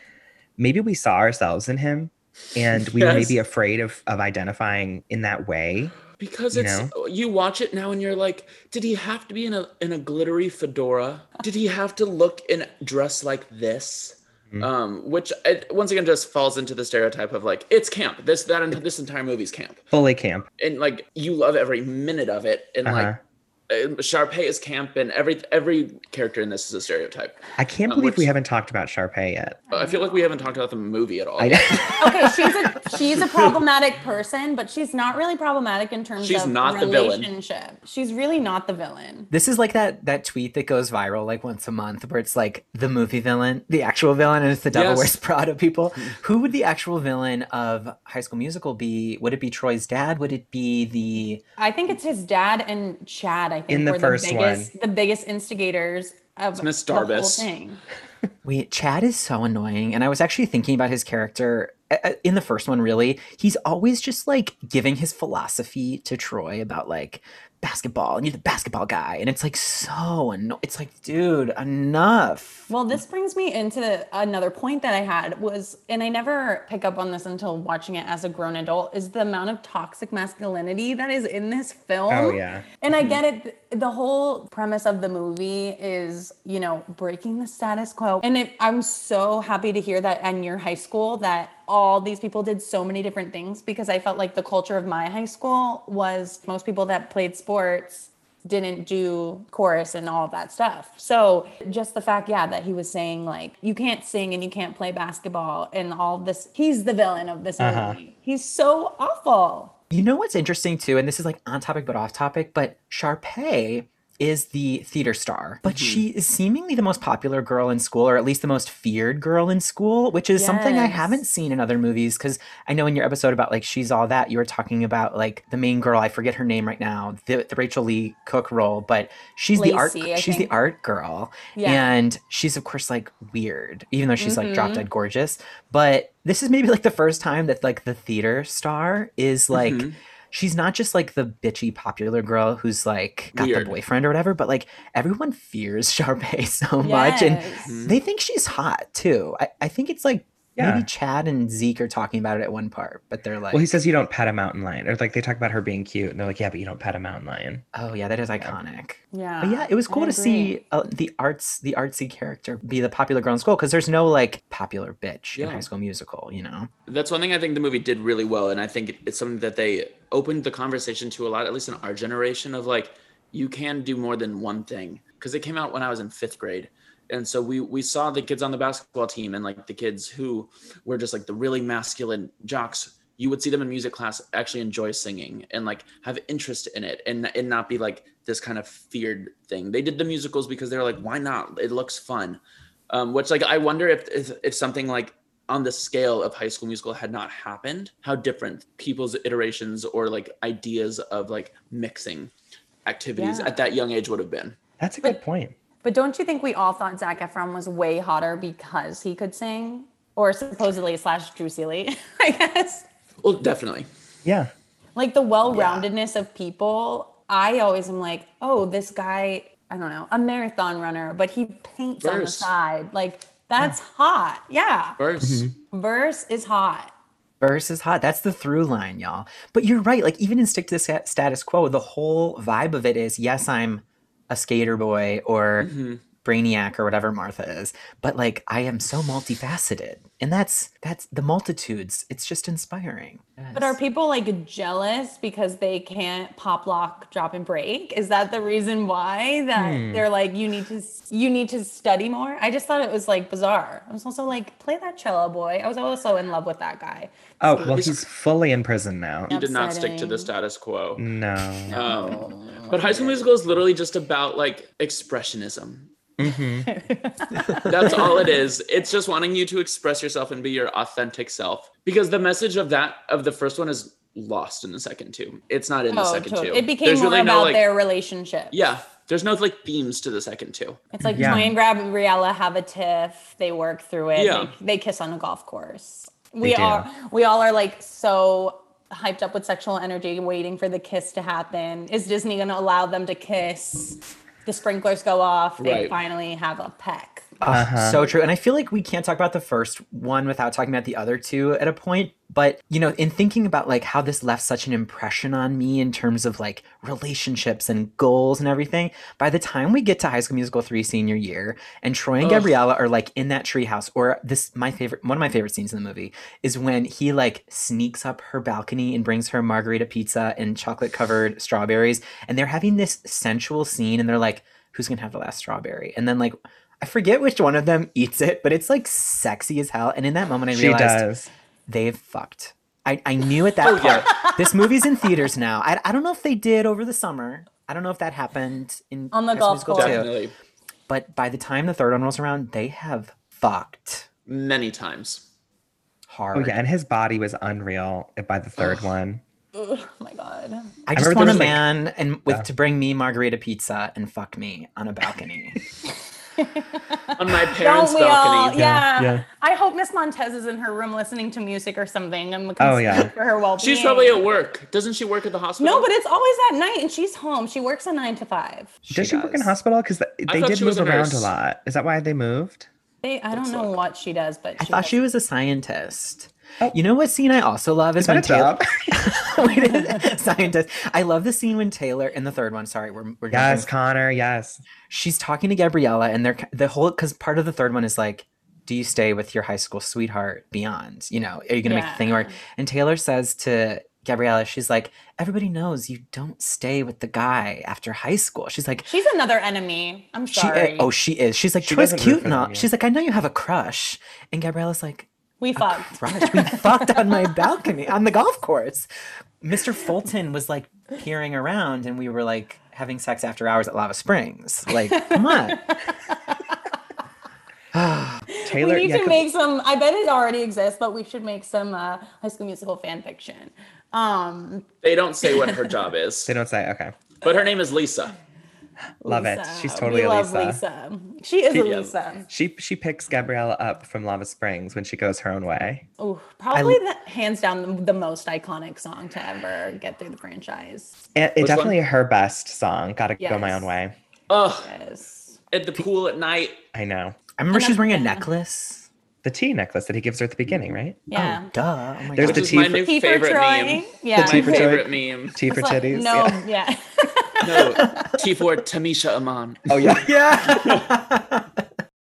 maybe we saw ourselves in him and we were Yes. maybe afraid of of identifying in that way because you it's uh, you watch it now and you're like did he have to be in a in a glittery fedora did he have to look and dress like this Mhm. um which it, once again just falls into the stereotype of like it's camp this that and this entire movie's camp fully camp and like you love every minute of it and Uh-huh. like Sharpay is camp and every every character in this is a stereotype i can't Um, believe we haven't talked about Sharpay yet i feel like we haven't talked about the movie at all Okay, she's a she's a problematic person, but she's not really problematic in terms She's of not the villain. relationship. She's really not the villain. This is like that that tweet that goes viral like once a month where it's like the movie villain, the actual villain, and it's the Devil Yes. Wears Prada people. Who would the actual villain of High School Musical be? Would it be Troy's dad? Would it be the I think it's his dad and Chad. I think In the were first the biggest the biggest instigators of Miss the whole Darbus. thing. Wait, Chad is so annoying. And I was actually thinking about his character uh, uh, in the first one, really. He's always just like giving his philosophy to Troy about like basketball and you're the basketball guy. And it's like so annoying. It's like, dude, enough. Well, this brings me into another point that I had was, and I never pick up on this until watching it as a grown adult, is the amount of toxic masculinity that is in this film. Oh, yeah. And I get mm-hmm. it. The whole premise of the movie is, you know, breaking the status quo. And it, I'm so happy to hear that in your high school that all these people did so many different things because I felt like the culture of my high school was most people that played sports didn't do chorus and all of that stuff. So just the fact, yeah, that he was saying like you can't sing and you can't play basketball and all this. He's the villain of this Uh-huh. movie. He's so awful. You know what's interesting too, and this is like on topic but off topic, but Sharpay is the theater star, but she is seemingly the most popular girl in school, or at least the most feared girl in school, which is something I haven't seen in other movies. Because I know in your episode about like she's all that, you were talking about like the main girl. I forget her name right now, the, the Rachael Leigh Cook role, but she's the art. I She's think. the art girl, Yeah. and she's of course like weird, even though she's like drop Mhm. dead gorgeous. But this is maybe like the first time that like the theater star is like Mhm. She's not just like the bitchy popular girl who's like got Weird. the boyfriend or whatever, but like everyone fears Sharpay so much and Yes. Hmm. they think she's hot too. I, I think it's like Yeah. maybe Chad and Zeke are talking about it at one part, but they're like, Well, he says you don't pet a mountain lion, or like they talk about her being cute, and they're like, yeah, but you don't pet a mountain lion. oh yeah, that is iconic. Yeah. But yeah, it was cool to see uh, the arts, the artsy character be the popular girl in school because there's no like popular bitch in High School Musical, you know. That's one thing I think the movie did really well, and I think it's something that they opened the conversation to a lot, at least in our generation, of like you can do more than one thing. Because it came out when I was in fifth grade, and so we we saw the kids on the basketball team and like the kids who were just like the really masculine jocks. You would see them in music class actually enjoy singing and like have interest in it, and and not be like this kind of feared thing. They did the musicals because they were like, why not? It looks fun. Um, which like I wonder if, if if something like on the scale of High School Musical had not happened, how different people's iterations or like ideas of like mixing activities Yeah. at that young age would have been. That's a good point. But don't you think we all thought Zac Efron was way hotter because he could sing? Or supposedly slash Drew Seeley, I guess. Well, definitely. Yeah. Like the well-roundedness of people, I always am like, oh, this guy, I don't know, a marathon runner, but he paints on the side. Like that's hot. Yeah. 1st mm-hmm. Verse is hot. Verse is hot. That's the through line, y'all. But you're right. Like even in Stick to the Status Quo, the whole vibe of it is yes, I'm a skater boy or Mm-hmm. Brainiac or whatever Martha is, but like I am so multifaceted, and that's that's the multitudes. It's just inspiring. But are people like jealous because they can't pop lock, drop and break? Is that the reason why that Hmm. they're like you need to you need to study more? I just thought it was like bizarre. I was also like play that cello boy. I was also in love with that guy. Oh, well, He's- he's fully in prison now. He did not stick to the status quo. No. Um, but High School Musical is literally just about like expressionism. Hmm That's all it is. It's just wanting you to express yourself and be your authentic self. Because the message of that of the first one is lost in the second two. It's not in the Oh, second totally. two. It became There's more really about no like their relationship. yeah. There's no like themes to the second two. It's like Yeah. Toy and Gabriella have a tiff. They work through it. Yeah. They, they kiss on a golf course. We are we all are like so hyped up with sexual energy, waiting for the kiss to happen. Is Disney going to allow them to kiss? The sprinklers go off. They Right. finally have a peck. Uh-huh. So true. And I feel like we can't talk about the first one without talking about the other two at a point. But, you know, in thinking about like how this left such an impression on me in terms of like relationships and goals and everything, by the time we get to High School Musical 3 senior year and Troy and Ugh. Gabriella are like in that treehouse, or this, my favorite, one of my favorite scenes in the movie is when he like sneaks up her balcony and brings her margarita pizza and chocolate covered strawberries. And they're having this sensual scene and they're like, who's going to have the last strawberry? And then like, I forget which one of them eats it, but it's like sexy as hell. And in that moment, I She realized does. they've fucked. I, I knew at that Oh, yeah. This movie's in theaters now. I, I don't know if they did over the summer. I don't know if that happened in On the High golf course. too. Definitely. But by the time the third one rolls around, they have fucked Many times. hard. Oh yeah, and his body was unreal by the third one. Oh my god. I just want a was, like- man and with Yeah. to bring me margarita pizza and fuck me on a balcony. on my parents' Don't we all? balcony. Yeah. Yeah. I hope Miss Montez is in her room listening to music or something. I'm Oh, yeah. for her well-being. She's probably at work. Doesn't she work at the hospital? No, but it's always at night, and she's home. She works a nine to five. Does she work in hospital? Because they thought did move a around a lot. Is that why they moved? They, I don't know suck. what she does, but I thought does. she was a scientist. Oh. You know what scene I also love is, Is when Taylor. job? Wait, is it- scientist. I love the scene when Taylor in the third one. Sorry, we're we're yes, jumping. Connor. Yes. She's talking to Gabriella, and they're the whole because part of the third one is like, do you stay with your high school sweetheart beyond? You know, are you gonna make the thing work? And Taylor says to Gabriella, she's like, everybody knows you don't stay with the guy after high school. She's like, She's another enemy. I'm she sorry. is. Oh, she is. She's like, She Troy's doesn't cute and all. She's like, I know you have a crush. And Gabriella's like, we fucked. crush? We fucked on my balcony on the golf course. Mr. Fulton was like peering around, and we were like having sex after hours at Lava Springs. Like, come on. Taylor. we need yeah, to make some. I bet it already exists, but we should make some uh, High School Musical fan fiction. Um, They don't say what her job is, They don't say. Okay. but her name is Lisa. Love it. She's totally we a Lisa. Lisa. She is a Lisa. She she picks Gabriella up from Lava Springs when she goes her own way. Ooh, probably the, hands down the, the most iconic song to ever get through the franchise. And it Which definitely her best song. Gotta go my own way. Oh, Yes. at the pool at night. I know. I remember she was wearing a necklace. The tea necklace that he gives her at the beginning, right? Yeah. Oh, duh. Oh my There's. Which the is tea my for- new Tea for favorite meme. Yeah. tea for Troy. favorite meme. Tea for like, titties. no, Yeah. yeah. No, T for Tamisha Aman. Oh yeah. Yeah.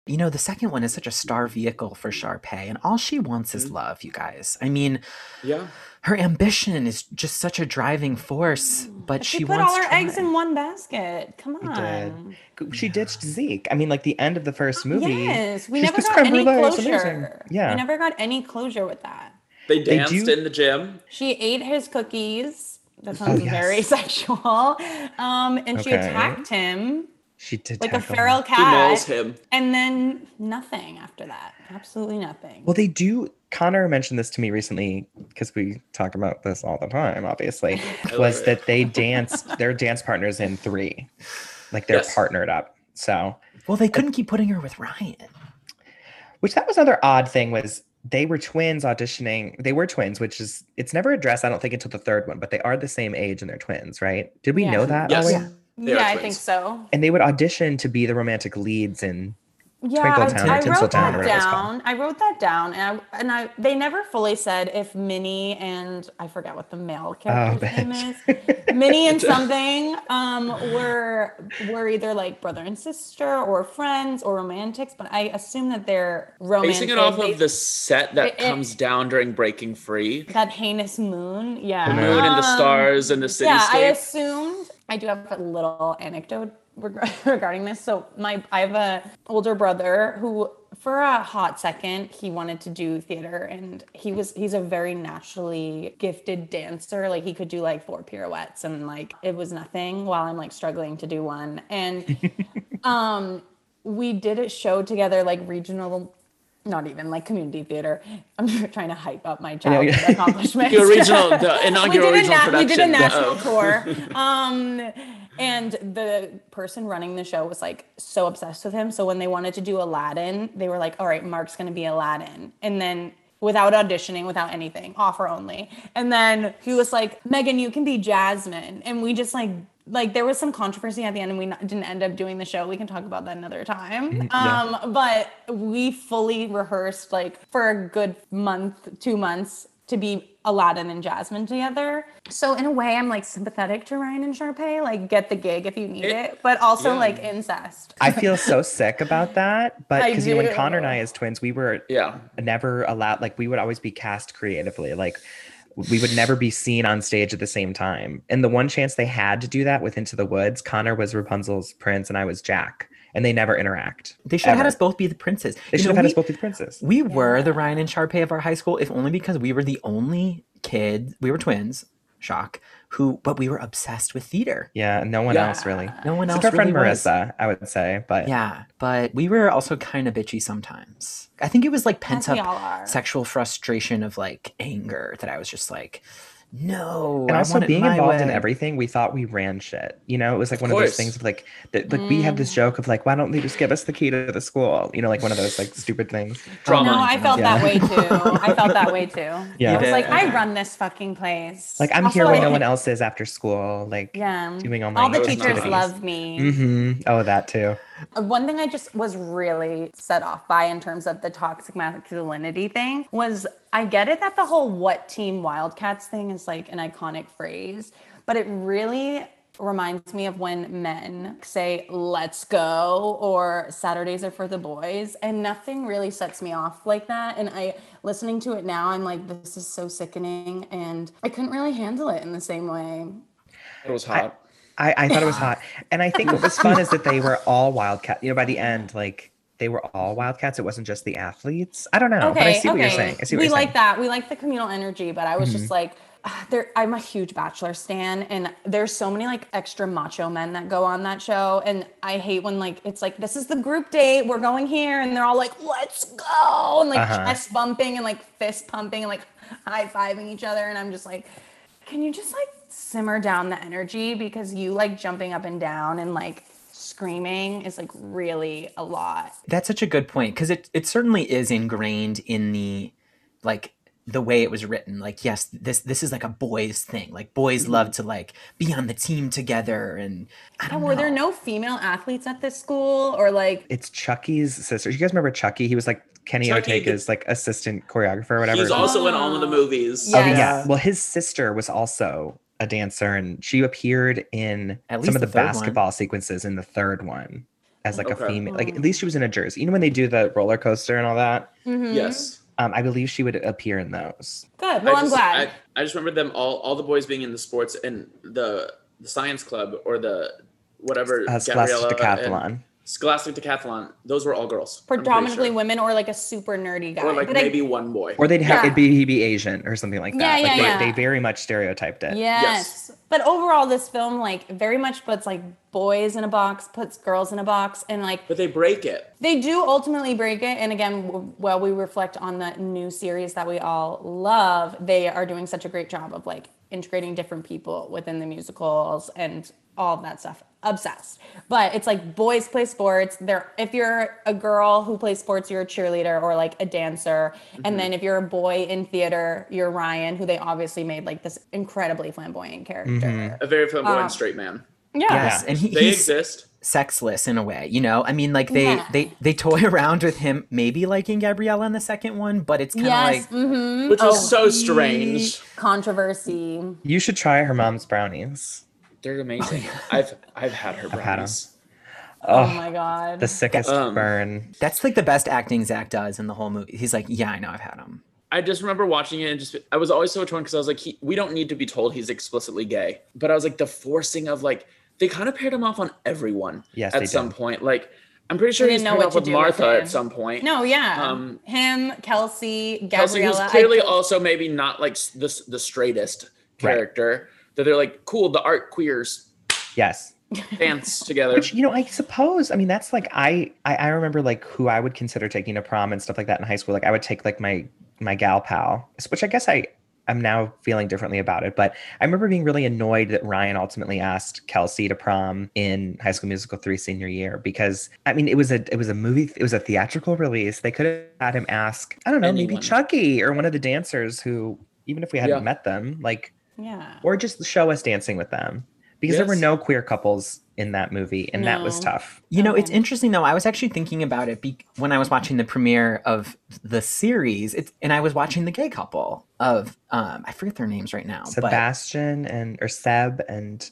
you know, the second one is such a star vehicle for Sharpay, and all she wants Mm-hmm. is love, you guys. I mean, Yeah. Her ambition is just such a driving force, but She, she, put wants all her Troy. eggs in one basket. Come on. did. She ditched Zeke. I mean, like the end of the first movie. Yes, we never got any brulee, amazing. closure. Yeah. We never got any closure with that. They They danced do- in the gym. She ate his cookies. That sounds Oh, yes. very sexual. Um, and she attacked him She did like a feral him. He mauls cat. him. And then nothing after that. Absolutely nothing. Well, they do. Connor mentioned this to me recently because we talk about this all the time. Obviously, was it. that they danced? They're dance partners in three, like they're Yes. partnered up. So, Well, they couldn't keep putting her with Ryan. which that was another odd thing was they were twins auditioning. They were twins, which is it's never addressed. I don't think until the third one, but they are the same age and they're twins, right? Did we Yeah. know that? Yes. always? They yeah, I think so. And they would audition to be the romantic leads in Yeah, Twinkletown I, or I wrote Tinseltown that whatever it's called. down. I wrote that down, and I, and I they never fully said if Minnie and I forget what the male character's name is. Minnie and something um, were were either like brother and sister or friends or romantics, but I assume that they're romantic. Basing it off They- of the set that It- it- comes down during Breaking Free. that heinous moon. Yeah, The moon and the Um, stars and the cityscape. Yeah, I assumed. I do have a little anecdote reg- regarding this. So my, I have a older brother who, for a hot second, he wanted to do theater, and he was he's a very naturally gifted dancer. Like he could do like four pirouettes, and like it was nothing. While I'm like struggling to do one, and um, we did a show together, like regional. Not even like community theater. I'm trying to hype up my yeah. childhood accomplishments. The original, the we did, a regional na- we did a production. national Oh. tour um and the person running the show was like so obsessed with him. So when they wanted to do aladdin they were like all right mark's gonna be aladdin. And then without auditioning without anything offer only. And then he was like meghan you can be jasmine. And we just like like there was some controversy at the end and we not, didn't end up doing the show. We can talk about that another time. Yeah. um but we fully rehearsed like for a good month two months to be Aladdin and Jasmine together. So in a way, I'm like sympathetic to Ryan and Sharpay. Like, get the gig if you need It- it, but also yeah. like incest. I feel so sick about that. But because you know, when. Connor and I as twins, we were Yeah. never allowed like we would always be cast creatively. Like we would never be seen on stage at the same time. And the one chance they had to do that with Into the Woods, Connor was Rapunzel's prince and I was Jack. And they never interact. They should have had us both be the princes. They You should know, have had we- us both be the princes. We were the Ryan and Sharpay of our high school, if only because we were the only kids. We were twins, shock. Who, but we were obsessed with theater. Yeah, no one Yeah. else really. No one else Except our friend really was. Marissa, I would say. But Yeah, but we were also kind of bitchy sometimes. I think it was like pent up sexual frustration of like anger that I was just like, no. and I also want being my involved in everything we thought we ran shit you know it was like one of, course. those things of like that like we had this joke of like why don't they just give us the key to the school you know like one of those like stupid things Drama. No, I felt Yeah. that way too. I felt that way too. Yeah. I was like, did? I run this fucking place. like i'm Also, here when I- no one else is after school like Yeah. doing all my All the teachers love me. Mm-hmm. oh that too Uh, one thing I just was really set off by in terms of the toxic masculinity thing was I get it that the whole what team Wildcats thing is like an iconic phrase, but it really reminds me of when men say let's go or Saturdays are for the boys and nothing really sets me off like that and I listening to it now I'm like this is so sickening and I couldn't really handle it in the same way. It was hot. I, I thought it was hot. And I think what was fun is that they were all wildcat. You know, by the end, like they were all wildcats. It wasn't just the athletes. I don't know. but I see what you're saying. I see what we like saying. that. We like the communal energy, but I was Mm-hmm. just like, ah, there. I'm a huge Bachelor stan, and there's so many like extra macho men that go on that show, and I hate when like it's like this is the group date, we're going here, and they're all like, let's go, and like Uh-huh. chest bumping and like fist pumping and like high fiving each other, and I'm just like, can you just like simmer down the energy because you like jumping up and down and like screaming is like really a lot. That's such a good point because it it certainly is ingrained in the like the way it was written. Like, yes, this this is like a boys thing. Like boys mm-hmm. love to like be on the team together, and I Oh, don't were there no female athletes at this school or like It's Chucky's sister. You guys remember Chucky? He was like Kenny Chucky, Ortega's like assistant choreographer or whatever. He's also in all of the oh. movies. Yeah. Oh yeah. Well, his sister was also a dancer, and she appeared in At some of the, the third one. basketball sequences in the third one as like a female. Like at least she was in a jersey. You know when they do the roller coaster and all that. Mhm. Yes. Um, I believe she would appear in those. Good. Well, I I'm just, glad. I, I just remember them all, all the boys being in the sports and the the science club or the whatever. Uh, Scholastic Gabriella and Decathlon. Scholastic Decathlon. Those were all girls. Predominantly sure. women or like a super nerdy guy. Or like But I- maybe one boy. Or they'd have Yeah. it'd be he'd be Asian or something like Yeah, that. like yeah, they, yeah. they very much stereotyped it. yes. But overall, this film like very much puts like boys in a box, puts girls in a box, and like but they break it. they do ultimately break it. And again, while we reflect on the new series that we all love, they are doing such a great job of like integrating different people within the musicals and all of that stuff. Obsessed. But it's like boys play sports. They're if you're a girl who plays sports, you're a cheerleader or like a dancer. And then if you're a boy in theater, you're Ryan, who they obviously made like this incredibly flamboyant character. A very flamboyant Um, straight man. Yeah. Yes, and he, They he's exist. sexless in a way. You know, I mean, like they Yeah. they they toy around with him, maybe liking Gabriella in the second one, but it's kind of Yes. like hmm Which was so strange. Controversy. You should try her mom's brownies. They're amazing. I've I've had her had 'em. brownies. Oh, Oh, my god. the sickest Um, burn. that's like the best acting Zac does in the whole movie. He's like, yeah, I know, I've had him. I just remember watching it and just I was always so torn because I was like, he, we don't need to be told he's explicitly gay, but I was like the forcing of like they kind of paired him off on everyone Yes, at some did. point. Like I'm pretty sure he's didn't know paired what off to with do with Martha at some point. No, yeah. Um, Him, Kelsey, Kelsey, Gabriella. who's clearly I- also maybe not like the the straightest Right. character. That they're like, cool, the art queers Yes. dance together. Which you know, I suppose. I mean, that's like I, I I remember like who I would consider taking to prom and stuff like that in high school. Like I would take like my my gal pal, which I guess I I'm now feeling differently about it. But I remember being really annoyed that Ryan ultimately asked Kelsey to prom in High School Musical three senior year because I mean it was a it was a movie it was a theatrical release. They could have had him ask I don't know maybe Chucky or one of the dancers who even if we hadn't Yeah. met them like yeah. or just show us dancing with them because there were no queer couples in that movie and that was tough. You know, it's interesting though. I was actually thinking about it be- when I was watching the premiere of the series, it's, and I was watching the gay couple of um, I forget their names right now, but Sebastian and or Seb and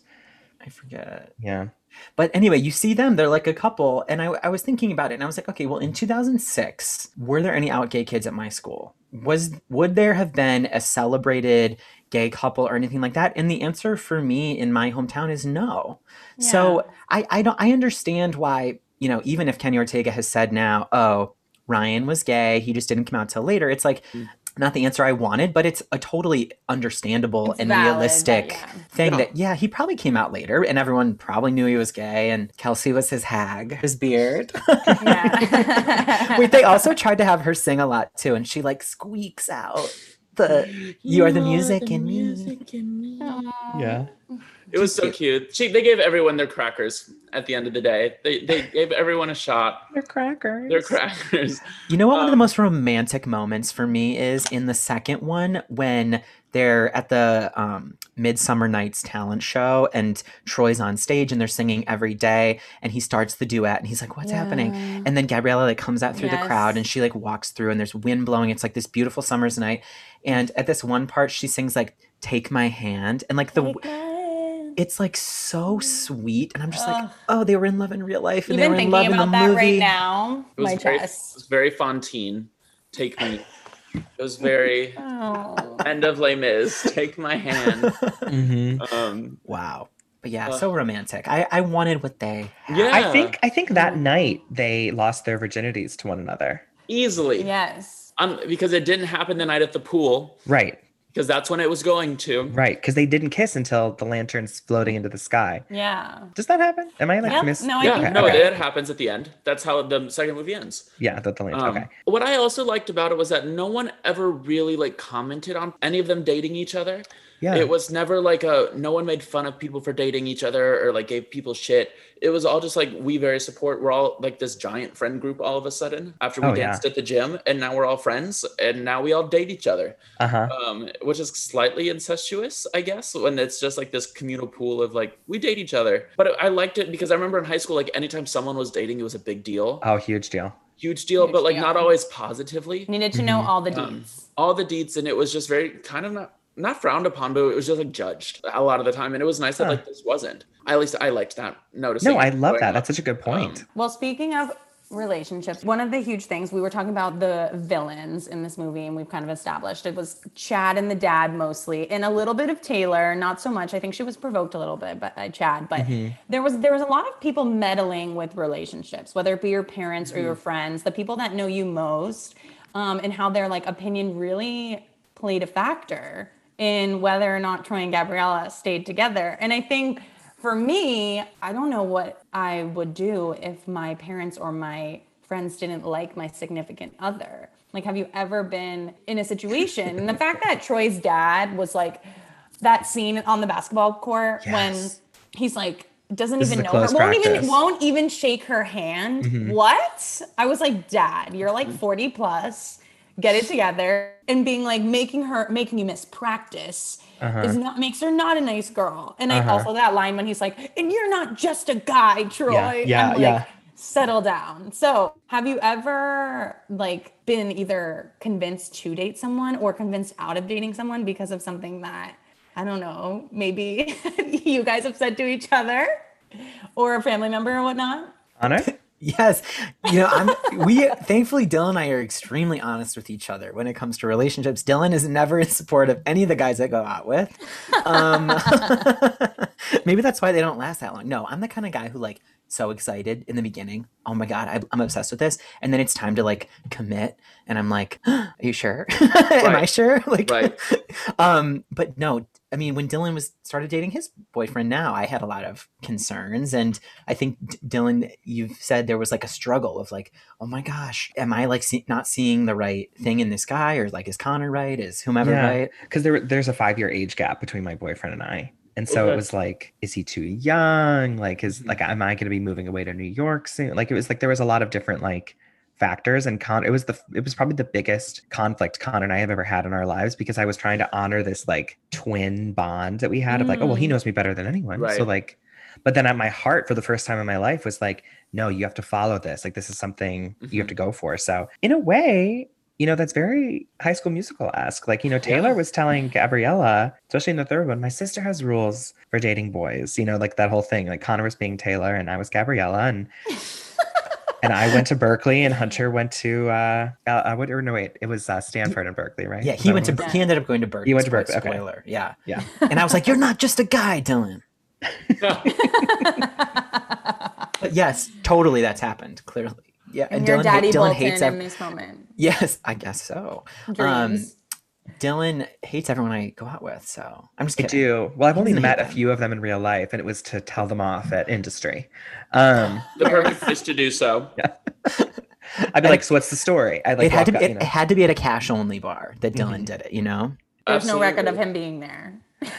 I forget. yeah. But anyway, you see them; they're like a couple, and I, I was thinking about it, and I was like, okay, well, in 2006, were there any out gay kids at my school? Was would there have been a celebrated gay couple or anything like that? And the answer for me in my hometown is no. So I I don't I understand why you know even if Kenny Ortega has said now, oh Ryan was gay, he just didn't come out till later. It's like. Mm. Not the answer I wanted, but it's a totally understandable It's and valid realistic yeah. thing Yeah. that yeah he probably came out later and everyone probably knew he was gay and kelsey was his hag his beard wait they also tried to have her sing a lot too and she like squeaks out the you are the music in me. Yeah. It was so cute. She, they gave everyone their crackers at the end of the day. They, they gave everyone a shot. They're crackers. Their crackers. You know what one of the Um, most romantic moments for me is in the second one when they're at the um, Midsummer Nights talent show and Troy's on stage and they're singing every day and he starts the duet and he's like, "What's happening?" And then Gabriella like comes out through the crowd and she like walks through and there's wind blowing. It's like this beautiful summer's night. And at this one part, she sings like "Take My Hand" and like the hand. it's like so sweet and I'm just like, oh, they were in love in real life and Even they were in love thinking in the about that movie. right now, It was my very, it chest. was very Fantine. Take me. It was very Oh. end of Les Mis. Take my hand. Mhm. Um, Wow. But yeah, Uh, so romantic. I, I wanted what they had. yeah, I think I think that night they lost their virginities to one another. easily. Yes. Um, because it didn't happen the night at the pool. Right. Because that's when it was going to. Right. Because they didn't kiss until the lantern's floating into the sky. Yeah. Does that happen? Am I like Yeah, miss? no, I Yeah, think no, Okay. it happens at the end. That's how the second movie ends. Yeah, the, the lantern. Um, okay. What I also liked about it was that no one ever really like commented on any of them dating each other. Yeah. It was never like a no one made fun of people for dating each other or like gave people shit. It was all just like we very support. We're all like this giant friend group all of a sudden after we Oh, yeah. danced at the gym, and now we're all friends, and now we all date each other. Uh huh. Um, which is slightly incestuous, I guess, when it's just like this communal pool of like we date each other. But I liked it because I remember in high school, like anytime someone was dating, it was a big deal, Oh, huge deal. huge deal, Huge but like deal. not always positively Needed to know all the deeds. um, all the deeds and it was just very kind of not not frowned upon but it was just like judged a lot of the time and it was nice that like this wasn't I, at least i liked that noticing No, I love that. up. That's such a good point. Um, Well, speaking of relationships, one of the huge things we were talking about the villains in this movie, and we've kind of established it was Chad and the dad mostly, and a little bit of Taylor, not so much. I think she was provoked a little bit by Chad, but there was there was a lot of people meddling with relationships, whether it be your parents or your friends, the people that know you most, um, and how their like opinion really played a factor in whether or not Troy and Gabriella stayed together. And I think for me, I don't know what I would do if my parents or my friends didn't like my significant other. Like, have you ever been in a situation? And the fact that Troy's dad was like that scene on the basketball court when he's like, doesn't This even know her, won't even won't even shake her hand. Mm-hmm. What? I was like, Dad, you're like 40 plus. Get it together. And being like making her making you miss practice Uh-huh. is not makes her not a nice girl. And I also that line when he's like, and you're not just a guy, Troy. yeah, I'm like, yeah. settle down. So have you ever like been either convinced to date someone or convinced out of dating someone because of something that I don't know, maybe you guys have said to each other or a family member or whatnot? Honor? Yes, you know, I'm. We thankfully, Dylan and I are extremely honest with each other when it comes to relationships. Dylan is never in support of any of the guys I go out with. Um, maybe that's why they don't last that long. No, I'm the kind of guy who like so excited in the beginning. Oh my god, I, I'm obsessed with this, and then it's time to like commit, and I'm like, Are you sure? Am I sure? Like, Right. um, but no, I mean, when Dylan was started dating his boyfriend now, I had a lot of concerns, and I think D- Dylan, you've said there was like a struggle of like, oh my gosh, am I like see- not seeing the right thing in this guy, or like is Connor right? Is whomever Yeah. right? Because there, there's a five year age gap between my boyfriend and I. And so Okay. it was like, is he too young? Like, is Mhm. like, am I going to be moving away to New York soon? Like, it was like there was a lot of different like factors, and con. It was the it was probably the biggest conflict Connor and I have ever had in our lives because I was trying to honor this like twin bond that we had of like, oh well, he Mm. knows me better than anyone. Right. So like, but then at my heart for the first time in my life was like, no, you have to follow this. Like, this is something you have Mhm. to go for. So in a way, you know, that's very high school musical esque. Like, you know, Taylor Yeah. was telling Gabriella, especially in the third one, my sister has rules for dating boys, you know, like that whole thing. Like Connor was being Taylor and I was Gabriella and and I went to Berkeley and Hunter went to uh, uh, uh what or no wait, it was uh, Stanford and Berkeley, right? Yeah, he went to what was? he ended up going to Berkeley. He went to Spoil- Berkeley, okay. Yeah. Yeah. And I was like, you're not just a guy, Dylan. But yes, totally, that's happened clearly. Yeah, And your Dylan, daddy Dylan Bolton hates in ev- this moment. Yes, I guess so. Um, Dreams. Dylan hates everyone I go out with, so I'm just I kidding. do. Well, I've only met a few of them in real life, and it was to tell them off at industry. Um, the perfect place to do so I'd be like, so what's the story? I'd like it had to walk be. out, It, you it had to be at a cash only bar that Dylan Mhm. did it. You know. There's no record of him being there.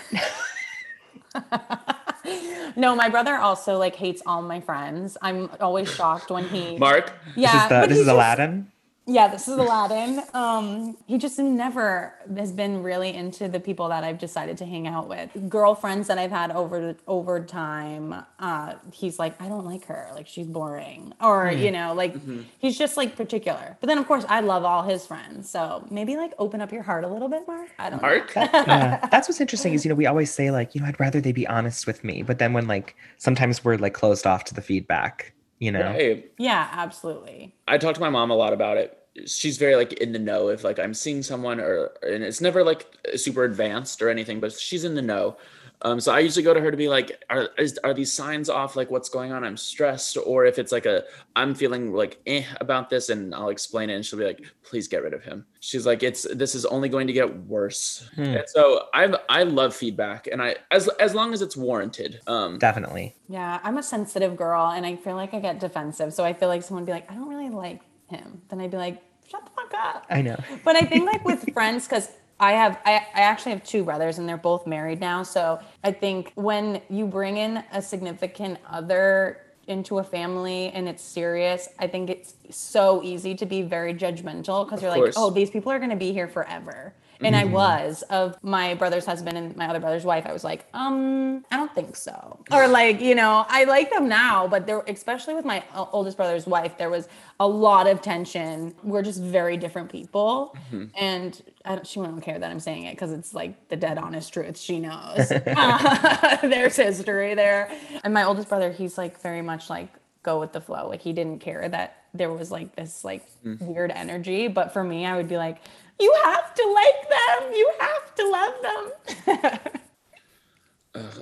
no, my brother also like hates all my friends. I'm always shocked when he Mark, Yeah, this is the this is just- Aladdin. Yeah, this is Aladdin. Um, he just never has been really into the people that I've decided to hang out with. Girlfriends that I've had over over time, uh, he's like, I don't like her. Like she's boring, or you know, like he's just like particular. But then of course I love all his friends. So maybe like open up your heart a little bit, Mark. I don't Mark. know. yeah, that's what's interesting is you know we always say like you know I'd rather they be honest with me, but then when like sometimes we're like closed off to the feedback, you know. Right. Yeah, absolutely. I talk to my mom a lot about it. She's very like in the know if like I'm seeing someone or and it's never like super advanced or anything, but she's in the know. Um, so I usually go to her to be like, are is, are these signs off? Like what's going on? I'm stressed, or if it's like a I'm feeling like eh about this, and I'll explain it, and she'll be like, please get rid of him. She's like, it's this is only going to get worse. Hmm. And so I've, I love feedback, and I as as long as it's warranted. Um, Definitely. Yeah, I'm a sensitive girl, and I feel like I get defensive. So I feel like someone would be like, I don't really like him. Then I'd be like, shut the fuck up. I know. but I think like with friends, because I have I, I actually have two brothers and they're both married now. So I think when you bring in a significant other into a family and it's serious, I think it's so easy to be very judgmental because you're like, oh, these people are gonna be here forever. And I was of my brother's husband and my other brother's wife. I was like, um, I don't think so. Or like, you know, I like them now, but there, especially with my oldest brother's wife, there was a lot of tension. We're just very different people, and I don't, she won't care that I'm saying it because it's like the dead honest truth. She knows. There's history there. And my oldest brother, he's like very much like go with the flow. Like he didn't care that there was like this like mm. weird energy. But for me, I would be like, you have to like them. You have to love them.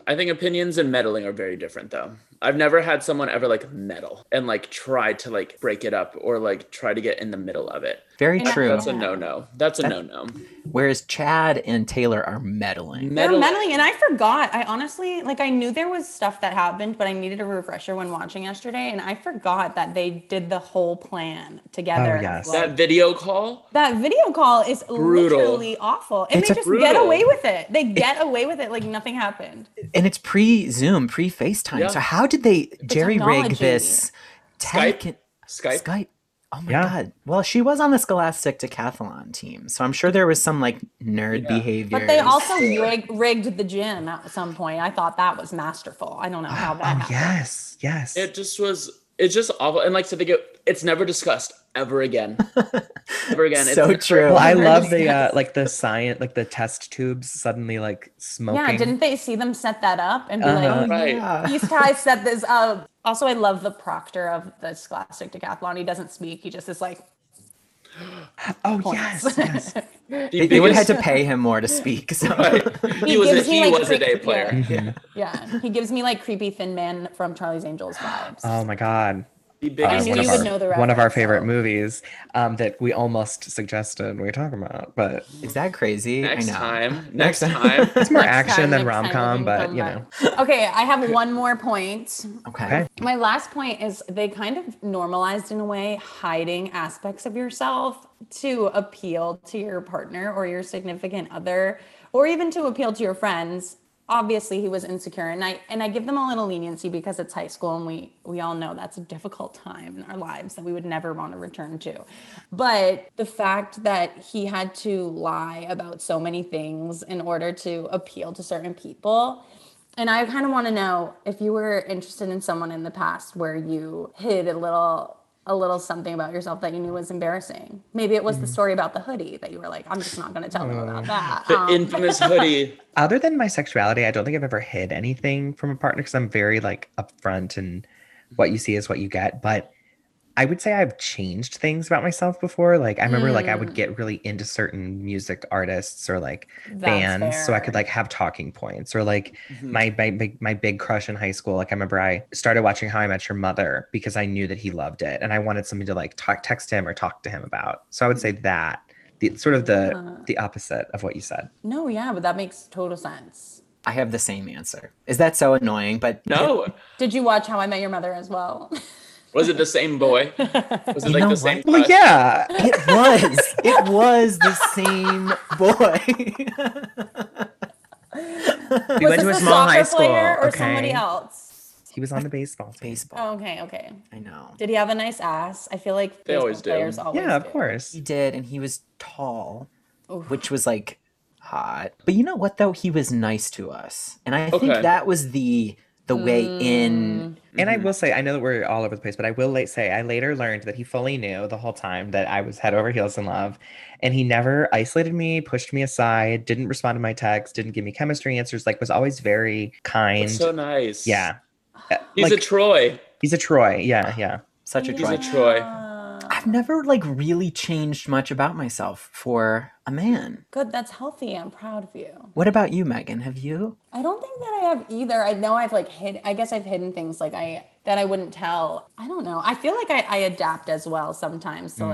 I think opinions and meddling are very different though. I've never had someone ever like meddle and like try to like break it up or like try to get in the middle of it. Very And true. That's a no no. That's a no no. Whereas Chad and Taylor are meddling. They're meddling, and I forgot. I honestly like I knew there was stuff that happened, but I needed a refresher when watching yesterday, and I forgot that they did the whole plan together. Oh, yes. Like, That video call. that video call is Brutal. literally awful, and It's they a- just get away with it. They get away with it like nothing happened. And it's pre Zoom, pre FaceTime. Yeah. So how did they jerry rig technology. this? Skype? Tech- Skype. Skype. Oh my Yeah. god. Well, she was on the Scholastic Decathlon team, so I'm sure there was some like nerd behavior. But they also rig- rigged the gym at some point. I thought that was masterful. I don't know how that Oh happened. yes, yes. It just was. It's just awful. And like so they get. It's never discussed ever again. ever again. It's So never- true. well, I love the uh, like the science, like the test tubes suddenly like smoking. Yeah, didn't they see them set that up and be Uh-huh. like, Right. Yeah. these guys set this up. Also, I love the proctor of the Scholastic Decathlon. He doesn't speak. He just is like, Oh points. yes, yes. The They, they would have had to pay him more to speak. So he was a, he like, was a day creep- player. yeah. yeah, he gives me like creepy thin man from Charlie's Angels vibes. Oh my god. The Uh, biggest. knew one, you of would our, know the one of our favorite so- movies um, that we almost suggested we were talking about, but is that crazy? Next I know. time. Next time. time. it's more Next action time, than rom com. But you know. Okay, I have one more point. Okay. Okay. My last point is they kind of normalized in a way hiding aspects of yourself to appeal to your partner or your significant other or even to appeal to your friends. Obviously he was insecure and I and I give them a little leniency because it's high school and we we all know that's a difficult time in our lives that we would never want to return to. But the fact that he had to lie about so many things in order to appeal to certain people and I kind of want to know if you were interested in someone in the past where you hid a little a little something about yourself that you knew was embarrassing. Maybe it was the mm-hmm. story about the hoodie that you were like, I'm just not going to tell them about uh, that. The Um, infamous hoodie. other than my sexuality, I don't think I've ever hid anything from a partner because I'm very like upfront and what you mm-hmm. see is what you get. But I would say I've changed things about myself before. Like I remember like I would get really into certain music artists or like That's bands so I could like have talking points or like Mm-hmm. my, my big my big crush in high school. Like I remember I started watching How I Met Your Mother because I knew that he loved it and I wanted something to like talk text him or talk to him about. So I would say that the sort of the Uh. the opposite of what you said. no, yeah, but that makes total sense. I have the same answer. Is that so annoying? But No. Did you watch How I Met Your Mother as well? Was it the same boy? Was it You like know the same? what? Well, yeah. It was. It was the same boy. We Was went to a small high soccer school. player or okay. somebody else? He was on the baseball team. Baseball. Oh, okay, okay. I know. Did he have a nice ass? I feel like They baseball always do. always Yeah, of do. course. He did, and he was tall, Oof. which was like hot. But you know what though? He was nice to us. And I think that was the the way Mm. in And I Mhm. will say, I know that we're all over the place, but I will late say, I later learned that he fully knew the whole time that I was head over heels in love. And he never isolated me, pushed me aside, didn't respond to my text, didn't give me chemistry answers, like was always very kind. That's so nice. yeah. He's like, a Troy. he's a Troy. Yeah, yeah. such a Troy. He's a. Troy. I've never like really changed much about myself for a man. Good, that's healthy. I'm proud of you. What about you, Meghan? Have you? I don't think that I have either. I know I've like hid. I guess I've hidden things like I that I wouldn't tell. I don't know. I feel like I, I adapt as well sometimes. Mm. So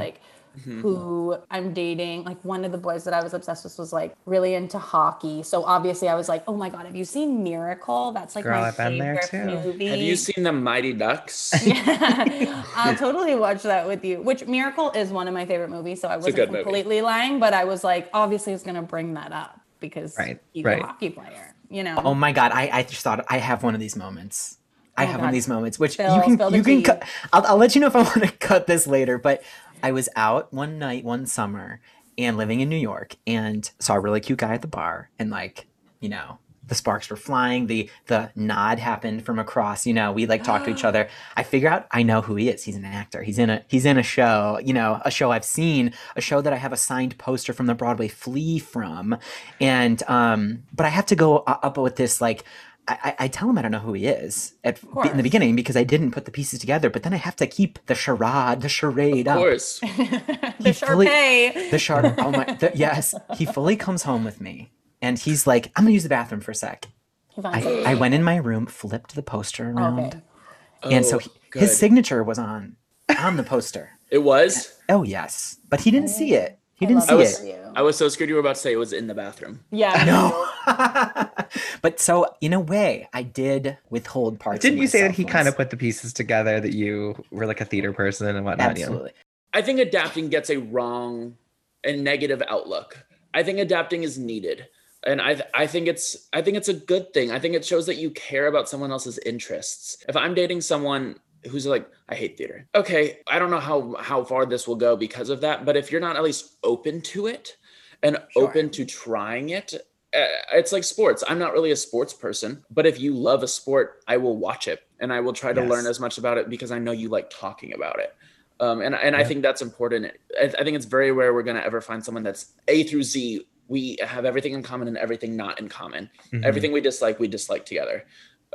like who I'm dating. Like one of the boys that I was obsessed with was like really into hockey. So obviously I was like, oh my god, have you seen Miracle? That's like Girl, my I've been there favorite too. movie. Have you seen the Mighty Ducks? Yeah, I'll totally watch that with you. Which Miracle is one of my favorite movies, so I wasn't good movie. completely lying, but I was like, obviously, it's gonna bring that up because Right, he's right. a hockey player. You know. Oh my god, I, I just thought I have one of these moments. I Oh have God. one of these moments, which Spill- you can you can tea. cut. I'll, I'll let you know if I want to cut this later. But I was out one night, one summer, and living in New York, and saw a really cute guy at the bar, and like you know the sparks were flying. The the nod happened from across. You know we like talk to each other. I figure out I know who he is. He's an actor. He's in a he's in a show. You know a show I've seen, a show that I have a signed poster from the Broadway Flea from, and um, but I have to go up with this like. I, I- I tell him I don't know who he is at in the beginning because I didn't put the pieces together. But then I have to keep the charade, the charade of up. course. the he fully- Sharpay. The shard. Oh my. The, yes, he fully comes home with me, and he's like, "I'm gonna use the bathroom for a sec." I. I went in my room, flipped the poster around, Okay. and so Oh, he, his signature was on on the poster. It was. Oh yes, but he didn't see it. He I didn't see it. that was. I was so scared you were about to say it was in the bathroom. Yeah. No. but so in a way, I did withhold parts. Didn't of you say that myself he kind of put the pieces together that you were like a theater person and whatnot? you know? absolutely? I think adapting gets a wrong and negative outlook. I think adapting is needed. And I, I think it's I think it's a good thing. I think it shows that you care about someone else's interests. If I'm dating someone who's like, I hate theater. Okay, I don't know how how far this will go because of that, but if you're not at least open to it and Sure. open to trying it, uh, it's like sports. I'm not really a sports person, but if you love a sport, I will watch it and I will try to learn as much about it because I know you like talking about it. Um, and and I think that's important. I, I think it's very rare we're gonna ever find someone that's A through Z. We have everything in common and everything not in common. Mhm. Everything we dislike, we dislike together.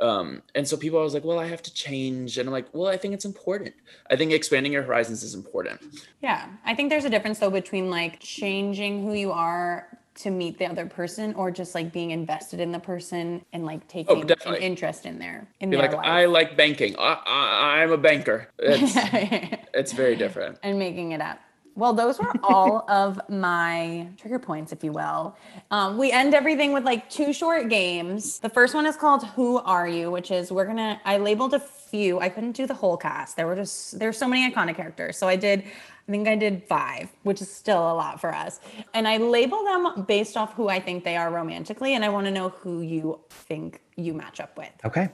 Um, and so people are always like, "Well, I have to change," and I'm like, "Well, I think it's important. I think expanding your horizons is important." Yeah. I think there's a difference though between like changing who you are to meet the other person or just like being invested in the person and like taking an interest in their in Be their like, life. "I like banking. I, I, I'm a banker." It's it's very different. and making it up. Well, those were all of my trigger points, if you will. Um, we end everything with like two short games. The first one is called Who Are You, which is we're gonna, I labeled a few. I couldn't do the whole cast. There were just, there's so many iconic characters. So I did, I think I did five, which is still a lot for us. And I label them based off who I think they are romantically. And I wanna know who you think you match up with. Okay.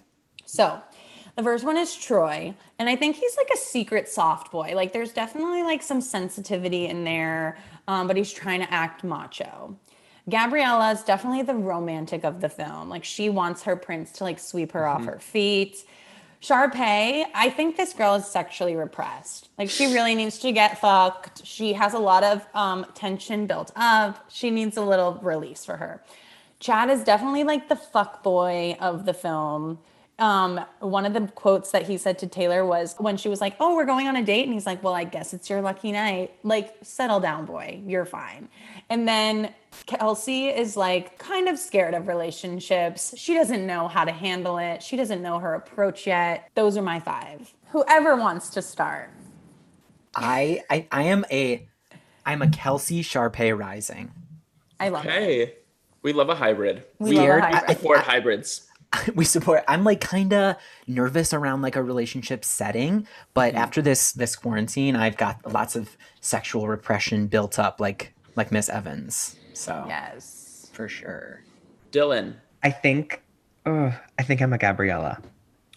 So the first one is Troy. And I think he's like a secret soft boy. Like there's definitely like some sensitivity in there, um, but he's trying to act macho. Gabriella is definitely the romantic of the film. Like she wants her prince to like sweep her off her feet. Sharpay, I think this girl is sexually repressed. Like she really needs to get fucked. She has a lot of um, tension built up. She needs a little release for her. Chad is definitely like the fuck boy of the film. Um, one of the quotes that he said to Taylor was when she was like, "Oh, we're going on a date," and he's like, "Well, I guess it's your lucky night. Like, settle down, boy. You're fine." And then Kelsey is like kind of scared of relationships. She doesn't know how to handle it. She doesn't know her approach yet. Those are my five. Whoever wants to start. I, I I am a I'm a Kelsey Sharpay rising. I love it. Okay, we love a hybrid. We We, love a are hybrid. support hybrids. we support i'm like kind of nervous around like a relationship setting but mm-hmm. after this this quarantine i've got lots of sexual repression built up like like miss evans so Yes. for sure Dylan. I think, oh, I think I'm a Gabriella.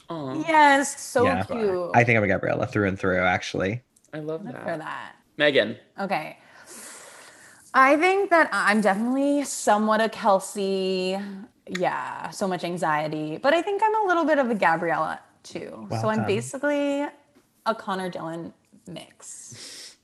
Aw, Yes. So yeah, cute. I think I'm a Gabriella through and through. Actually, I love that. for that. Meghan. Okay. I think that I'm definitely somewhat a Kelsey. Yeah, so much anxiety. But I think I'm a little bit of a Gabriella too. Well so I'm done. basically a Connor Dylan mix.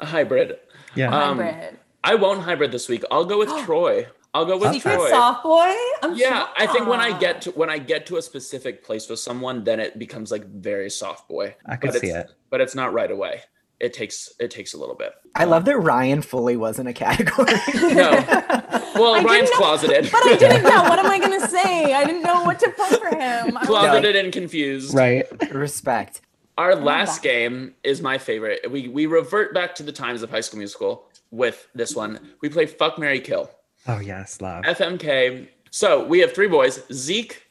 A hybrid. yeah. Um, Hybrid. I won't hybrid this week. I'll go with Troy. I'll go with Secret Troy. soft boy? I'm Yeah, I think when I get to when I get to a specific place with someone, then it becomes like very soft boy. I could But see it's- it. but it's not right away. It takes it takes a little bit. i love that ryan fully wasn't a category No, well, I Ryan's didn't know- closeted. But I didn't know. What am I gonna say? I didn't know what to put for him. I was closeted and confused. Right. respect Our last game is my favorite. We we revert back to the times of High School Musical with this one. We play Fuck Mary Kill. Oh yes, love. FMK. So we have three boys: Zeke,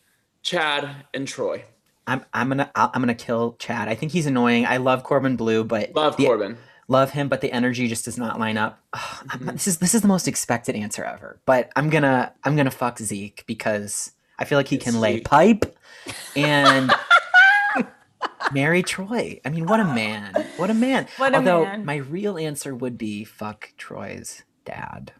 Chad, and Troy. i'm, I'm gonna I'll- i'm gonna kill chad i think he's annoying i love corbin bleu but Love the- Corbin. Love him but the energy just does not line up Ugh, I'm Mm-hmm. this is this is the most expected answer ever but i'm gonna i'm gonna fuck zeke because i feel like he can lay pipe and marry troy i mean what a man what a man What a although man. my real answer would be fuck troy's dad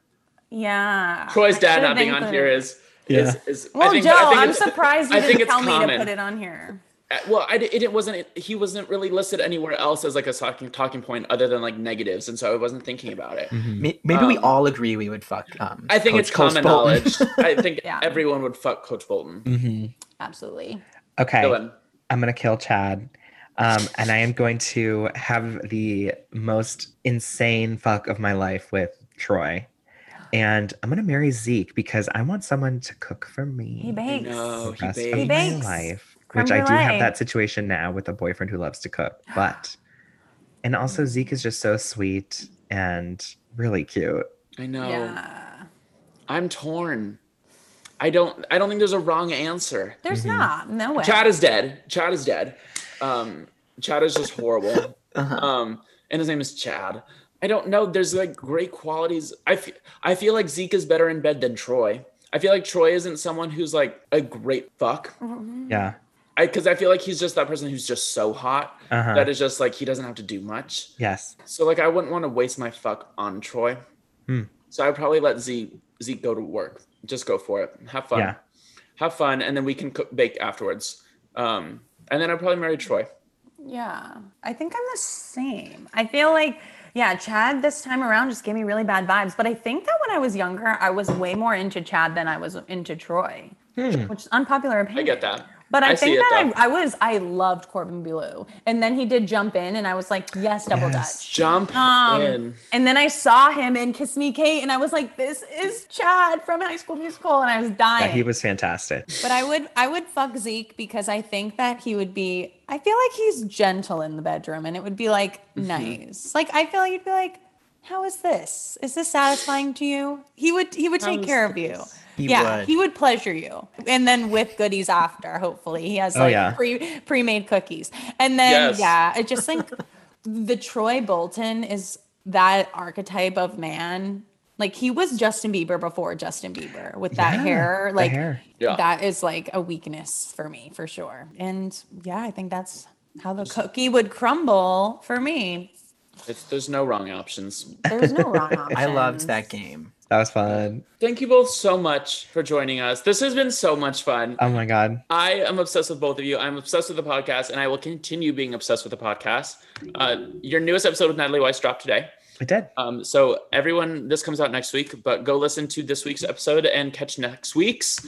Yeah. Troy's I dad not being on included here it. is Yeah. is, is Well, I think, Joe, I think I'm surprised you I think didn't it's tell me to put it on here. Uh, Well, I, di- it, it wasn't. He wasn't really listed anywhere else as like a talking talking point other than like negatives, and so I wasn't thinking about it. Mhm. May- maybe we Um, all agree we would fuck um I think Coach- it's Coach common Bolton. knowledge. I think Yeah. everyone would fuck Coach Bolton. Mhm. Absolutely. Okay. Dylan. I'm gonna kill Chad. Um, and I am going to have the most insane fuck of my life with Troy. And I'm gonna marry Zeke because I want someone to cook for me He bakes. know. the he rest bakes. He bakes. life. Creme Which I do have that situation now with a boyfriend who loves to cook. But and also Zeke is just so sweet and really cute. I know. Yeah. I'm torn. I don't. I don't think there's a wrong answer. There's Mhm. not. No way. Chad is dead. Chad is dead. Um, Chad is just horrible. Uh-huh. um, and his name is Chad. I don't know. There's like great qualities. I feel. I feel like Zeke is better in bed than Troy. I feel like Troy isn't someone who's like a great fuck. Yeah. I because I feel like he's just that person who's just so hot Uh-huh. that is just like he doesn't have to do much. yes. So like I wouldn't want to waste my fuck on Troy. Hmm. So I'd probably let Zeke Zeke go to work. Just go for it. Have fun. Yeah. Have fun, and then we can cook bake afterwards. Um, and then I'd probably marry Troy. Yeah. I think I'm the same. I feel like, yeah, Chad this time around just gave me really bad vibes. But I think that when I was younger, I was way more into Chad than I was into Troy, Hmm. which is unpopular opinion. I get that. But I, I think that. I, I was, I loved Corbin Bleu. And then he did jump in, and I was like, yes, double Yes. dutch. Jump Um, in. and then I saw him in Kiss Me Kate, and I was like, "This is Chad from High School Musical," and I was Yeah, dying. he was fantastic. but I would, I would fuck Zeke because I think that he would be. I feel like he's gentle in the bedroom, and it would be like Mm-hmm. nice. Like I feel like you'd be like, "How is this? Is this satisfying to you?" He would, he would take is care of you. This? He yeah, would. he would pleasure you, and then with goodies after. Hopefully, he has Oh, like yeah. pre pre made cookies, and then Yes. yeah, I just think the Troy Bolton is that archetype of man. Like he was Justin Bieber before Justin Bieber with that Yeah, hair. Like hair. Yeah. that is like a weakness for me for sure. And yeah, I think that's how the cookie would crumble for me. It's, there's no wrong options. There's no wrong options. I loved that game. That was fun. Thank you both so much for joining us. This has been so much fun. Oh my god. I am obsessed with both of you. I'm obsessed with the podcast, and I will continue being obsessed with the podcast. Uh, your newest episode with Natalie Weiss dropped today. I did. Um, so everyone, this comes out next week, but go listen to this week's episode and catch next week's.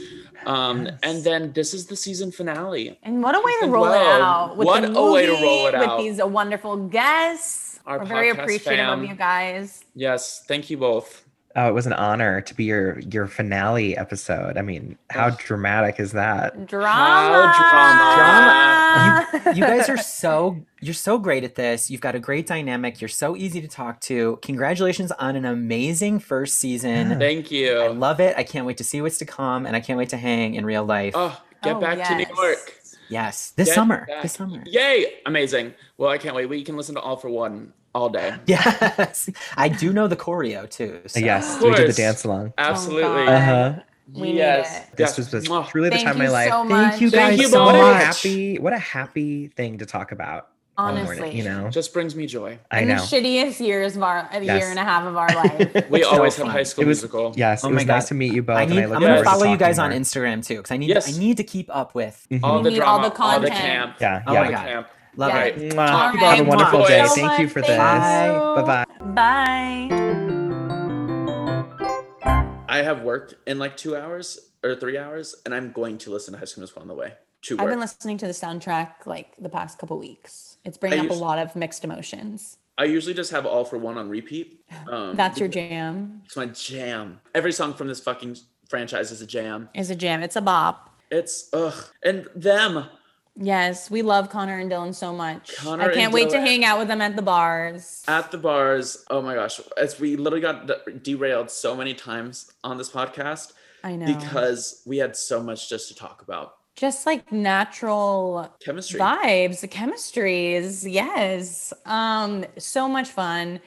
Um, Yes. And then this is the season finale. And what a way to Did roll it out. With What the a way to roll it with out. these uh, wonderful guests. Our We're very appreciative fam. of you guys. Yes, thank you both. Oh, it was an honor to be your your finale episode. I mean, how Ugh. dramatic is that? Drama. drama. You, you guys are so you're so great at this. You've got a great dynamic. You're so easy to talk to. Congratulations on an amazing first season. Thank you. I love it. I can't wait to see what's to come, and I can't wait to hang in real life. Oh, Get Oh, back to New. York. Yes, this Get summer. back. This summer. Yay! Amazing. Well, I can't wait. We can listen to All for One all day. Yes, I do know the choreo too. so- Yes, Of we did the dance along. Absolutely. God. Uh-huh. We yes. This Yes. was the, Mwah. truly the Thank time of my life. so. Thank you Thank guys you so both. What a happy, what a happy thing to talk about. all morning, Honestly. you know. Just brings me joy. I in know. the shittiest years of our a Yes. year and a half of our life. We So always have. High School was- Musical. Yes, Oh it my was nice to meet you both. I and need. I I'm gonna forward to follow you talking guys on. Instagram too, because I need. Yes. I need to keep up with. Mhm. All the need all drama, the all the camp. Yeah, Oh yeah. my the God. Camp. Love Yeah. it. Mwah. All Have a wonderful Mwah. day. So Thank you for Thank this. you. Bye bye. Bye. I have worked in like two hours or three hours, and I'm going to listen to High School Musical on the way to work. I've been listening to the soundtrack like the past couple weeks. It's bringing I up a lot of mixed emotions. I usually just have All for One on repeat. Um, That's your jam. It's my jam. Every song from this fucking franchise is a jam. Is a jam. It's a bop. It's ugh, and them. Yes, we love Connor and Dylan so much. Connor I can't wait to hang out with them at the bars. at the bars. Oh my gosh, as we literally got derailed so many times on this podcast I know. because we had so much just to talk about. just like natural Chemistry. vibes, the chemistries. Yes. Um, so much fun.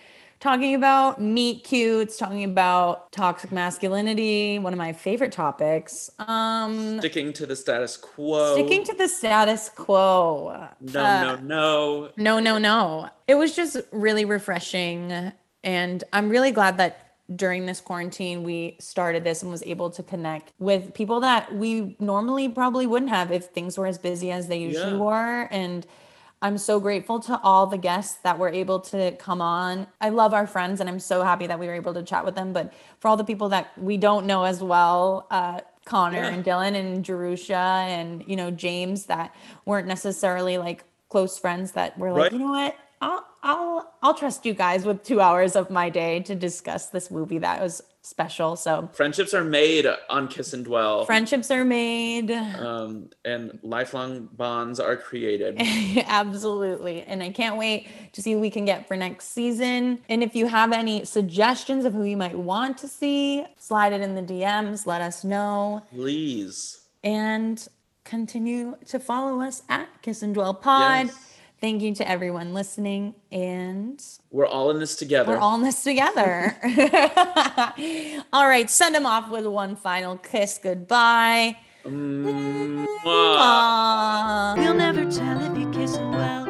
Talking about meet cutes, talking about toxic masculinity, one of my favorite topics. Um Sticking to the status quo. sticking to the status quo. no, Uh, no, no. No, no, no. It was just really refreshing. And I'm really glad that during this quarantine, we started this and was able to connect with people that we normally probably wouldn't have if things were as busy as they usually Yeah. were. And I'm so grateful to all the guests that were able to come on. I love our friends and I'm so happy that we were able to chat with them. But for all the people that we don't know as well, uh, Connor Yeah. and Dylan and Jerusha and, you know, James that weren't necessarily like close friends that were like, Right. you know what? I'll I'll I'll trust you guys with two hours of my day to discuss this movie that was special. So Friendships are made on Kiss and Dwell. friendships are made. um, and lifelong bonds are created. Absolutely. And I can't wait to see what we can get for next season. And if you have any suggestions of who you might want to see, slide it in the DMs, let us know. Please. And continue to follow us at Kiss and Dwell Pod. Yes. Thank you to everyone listening. And We're all in this together. we're all in this together. all right, send them off with one final kiss goodbye. Mm, mwah. Aww. We'll never tell if you kiss well.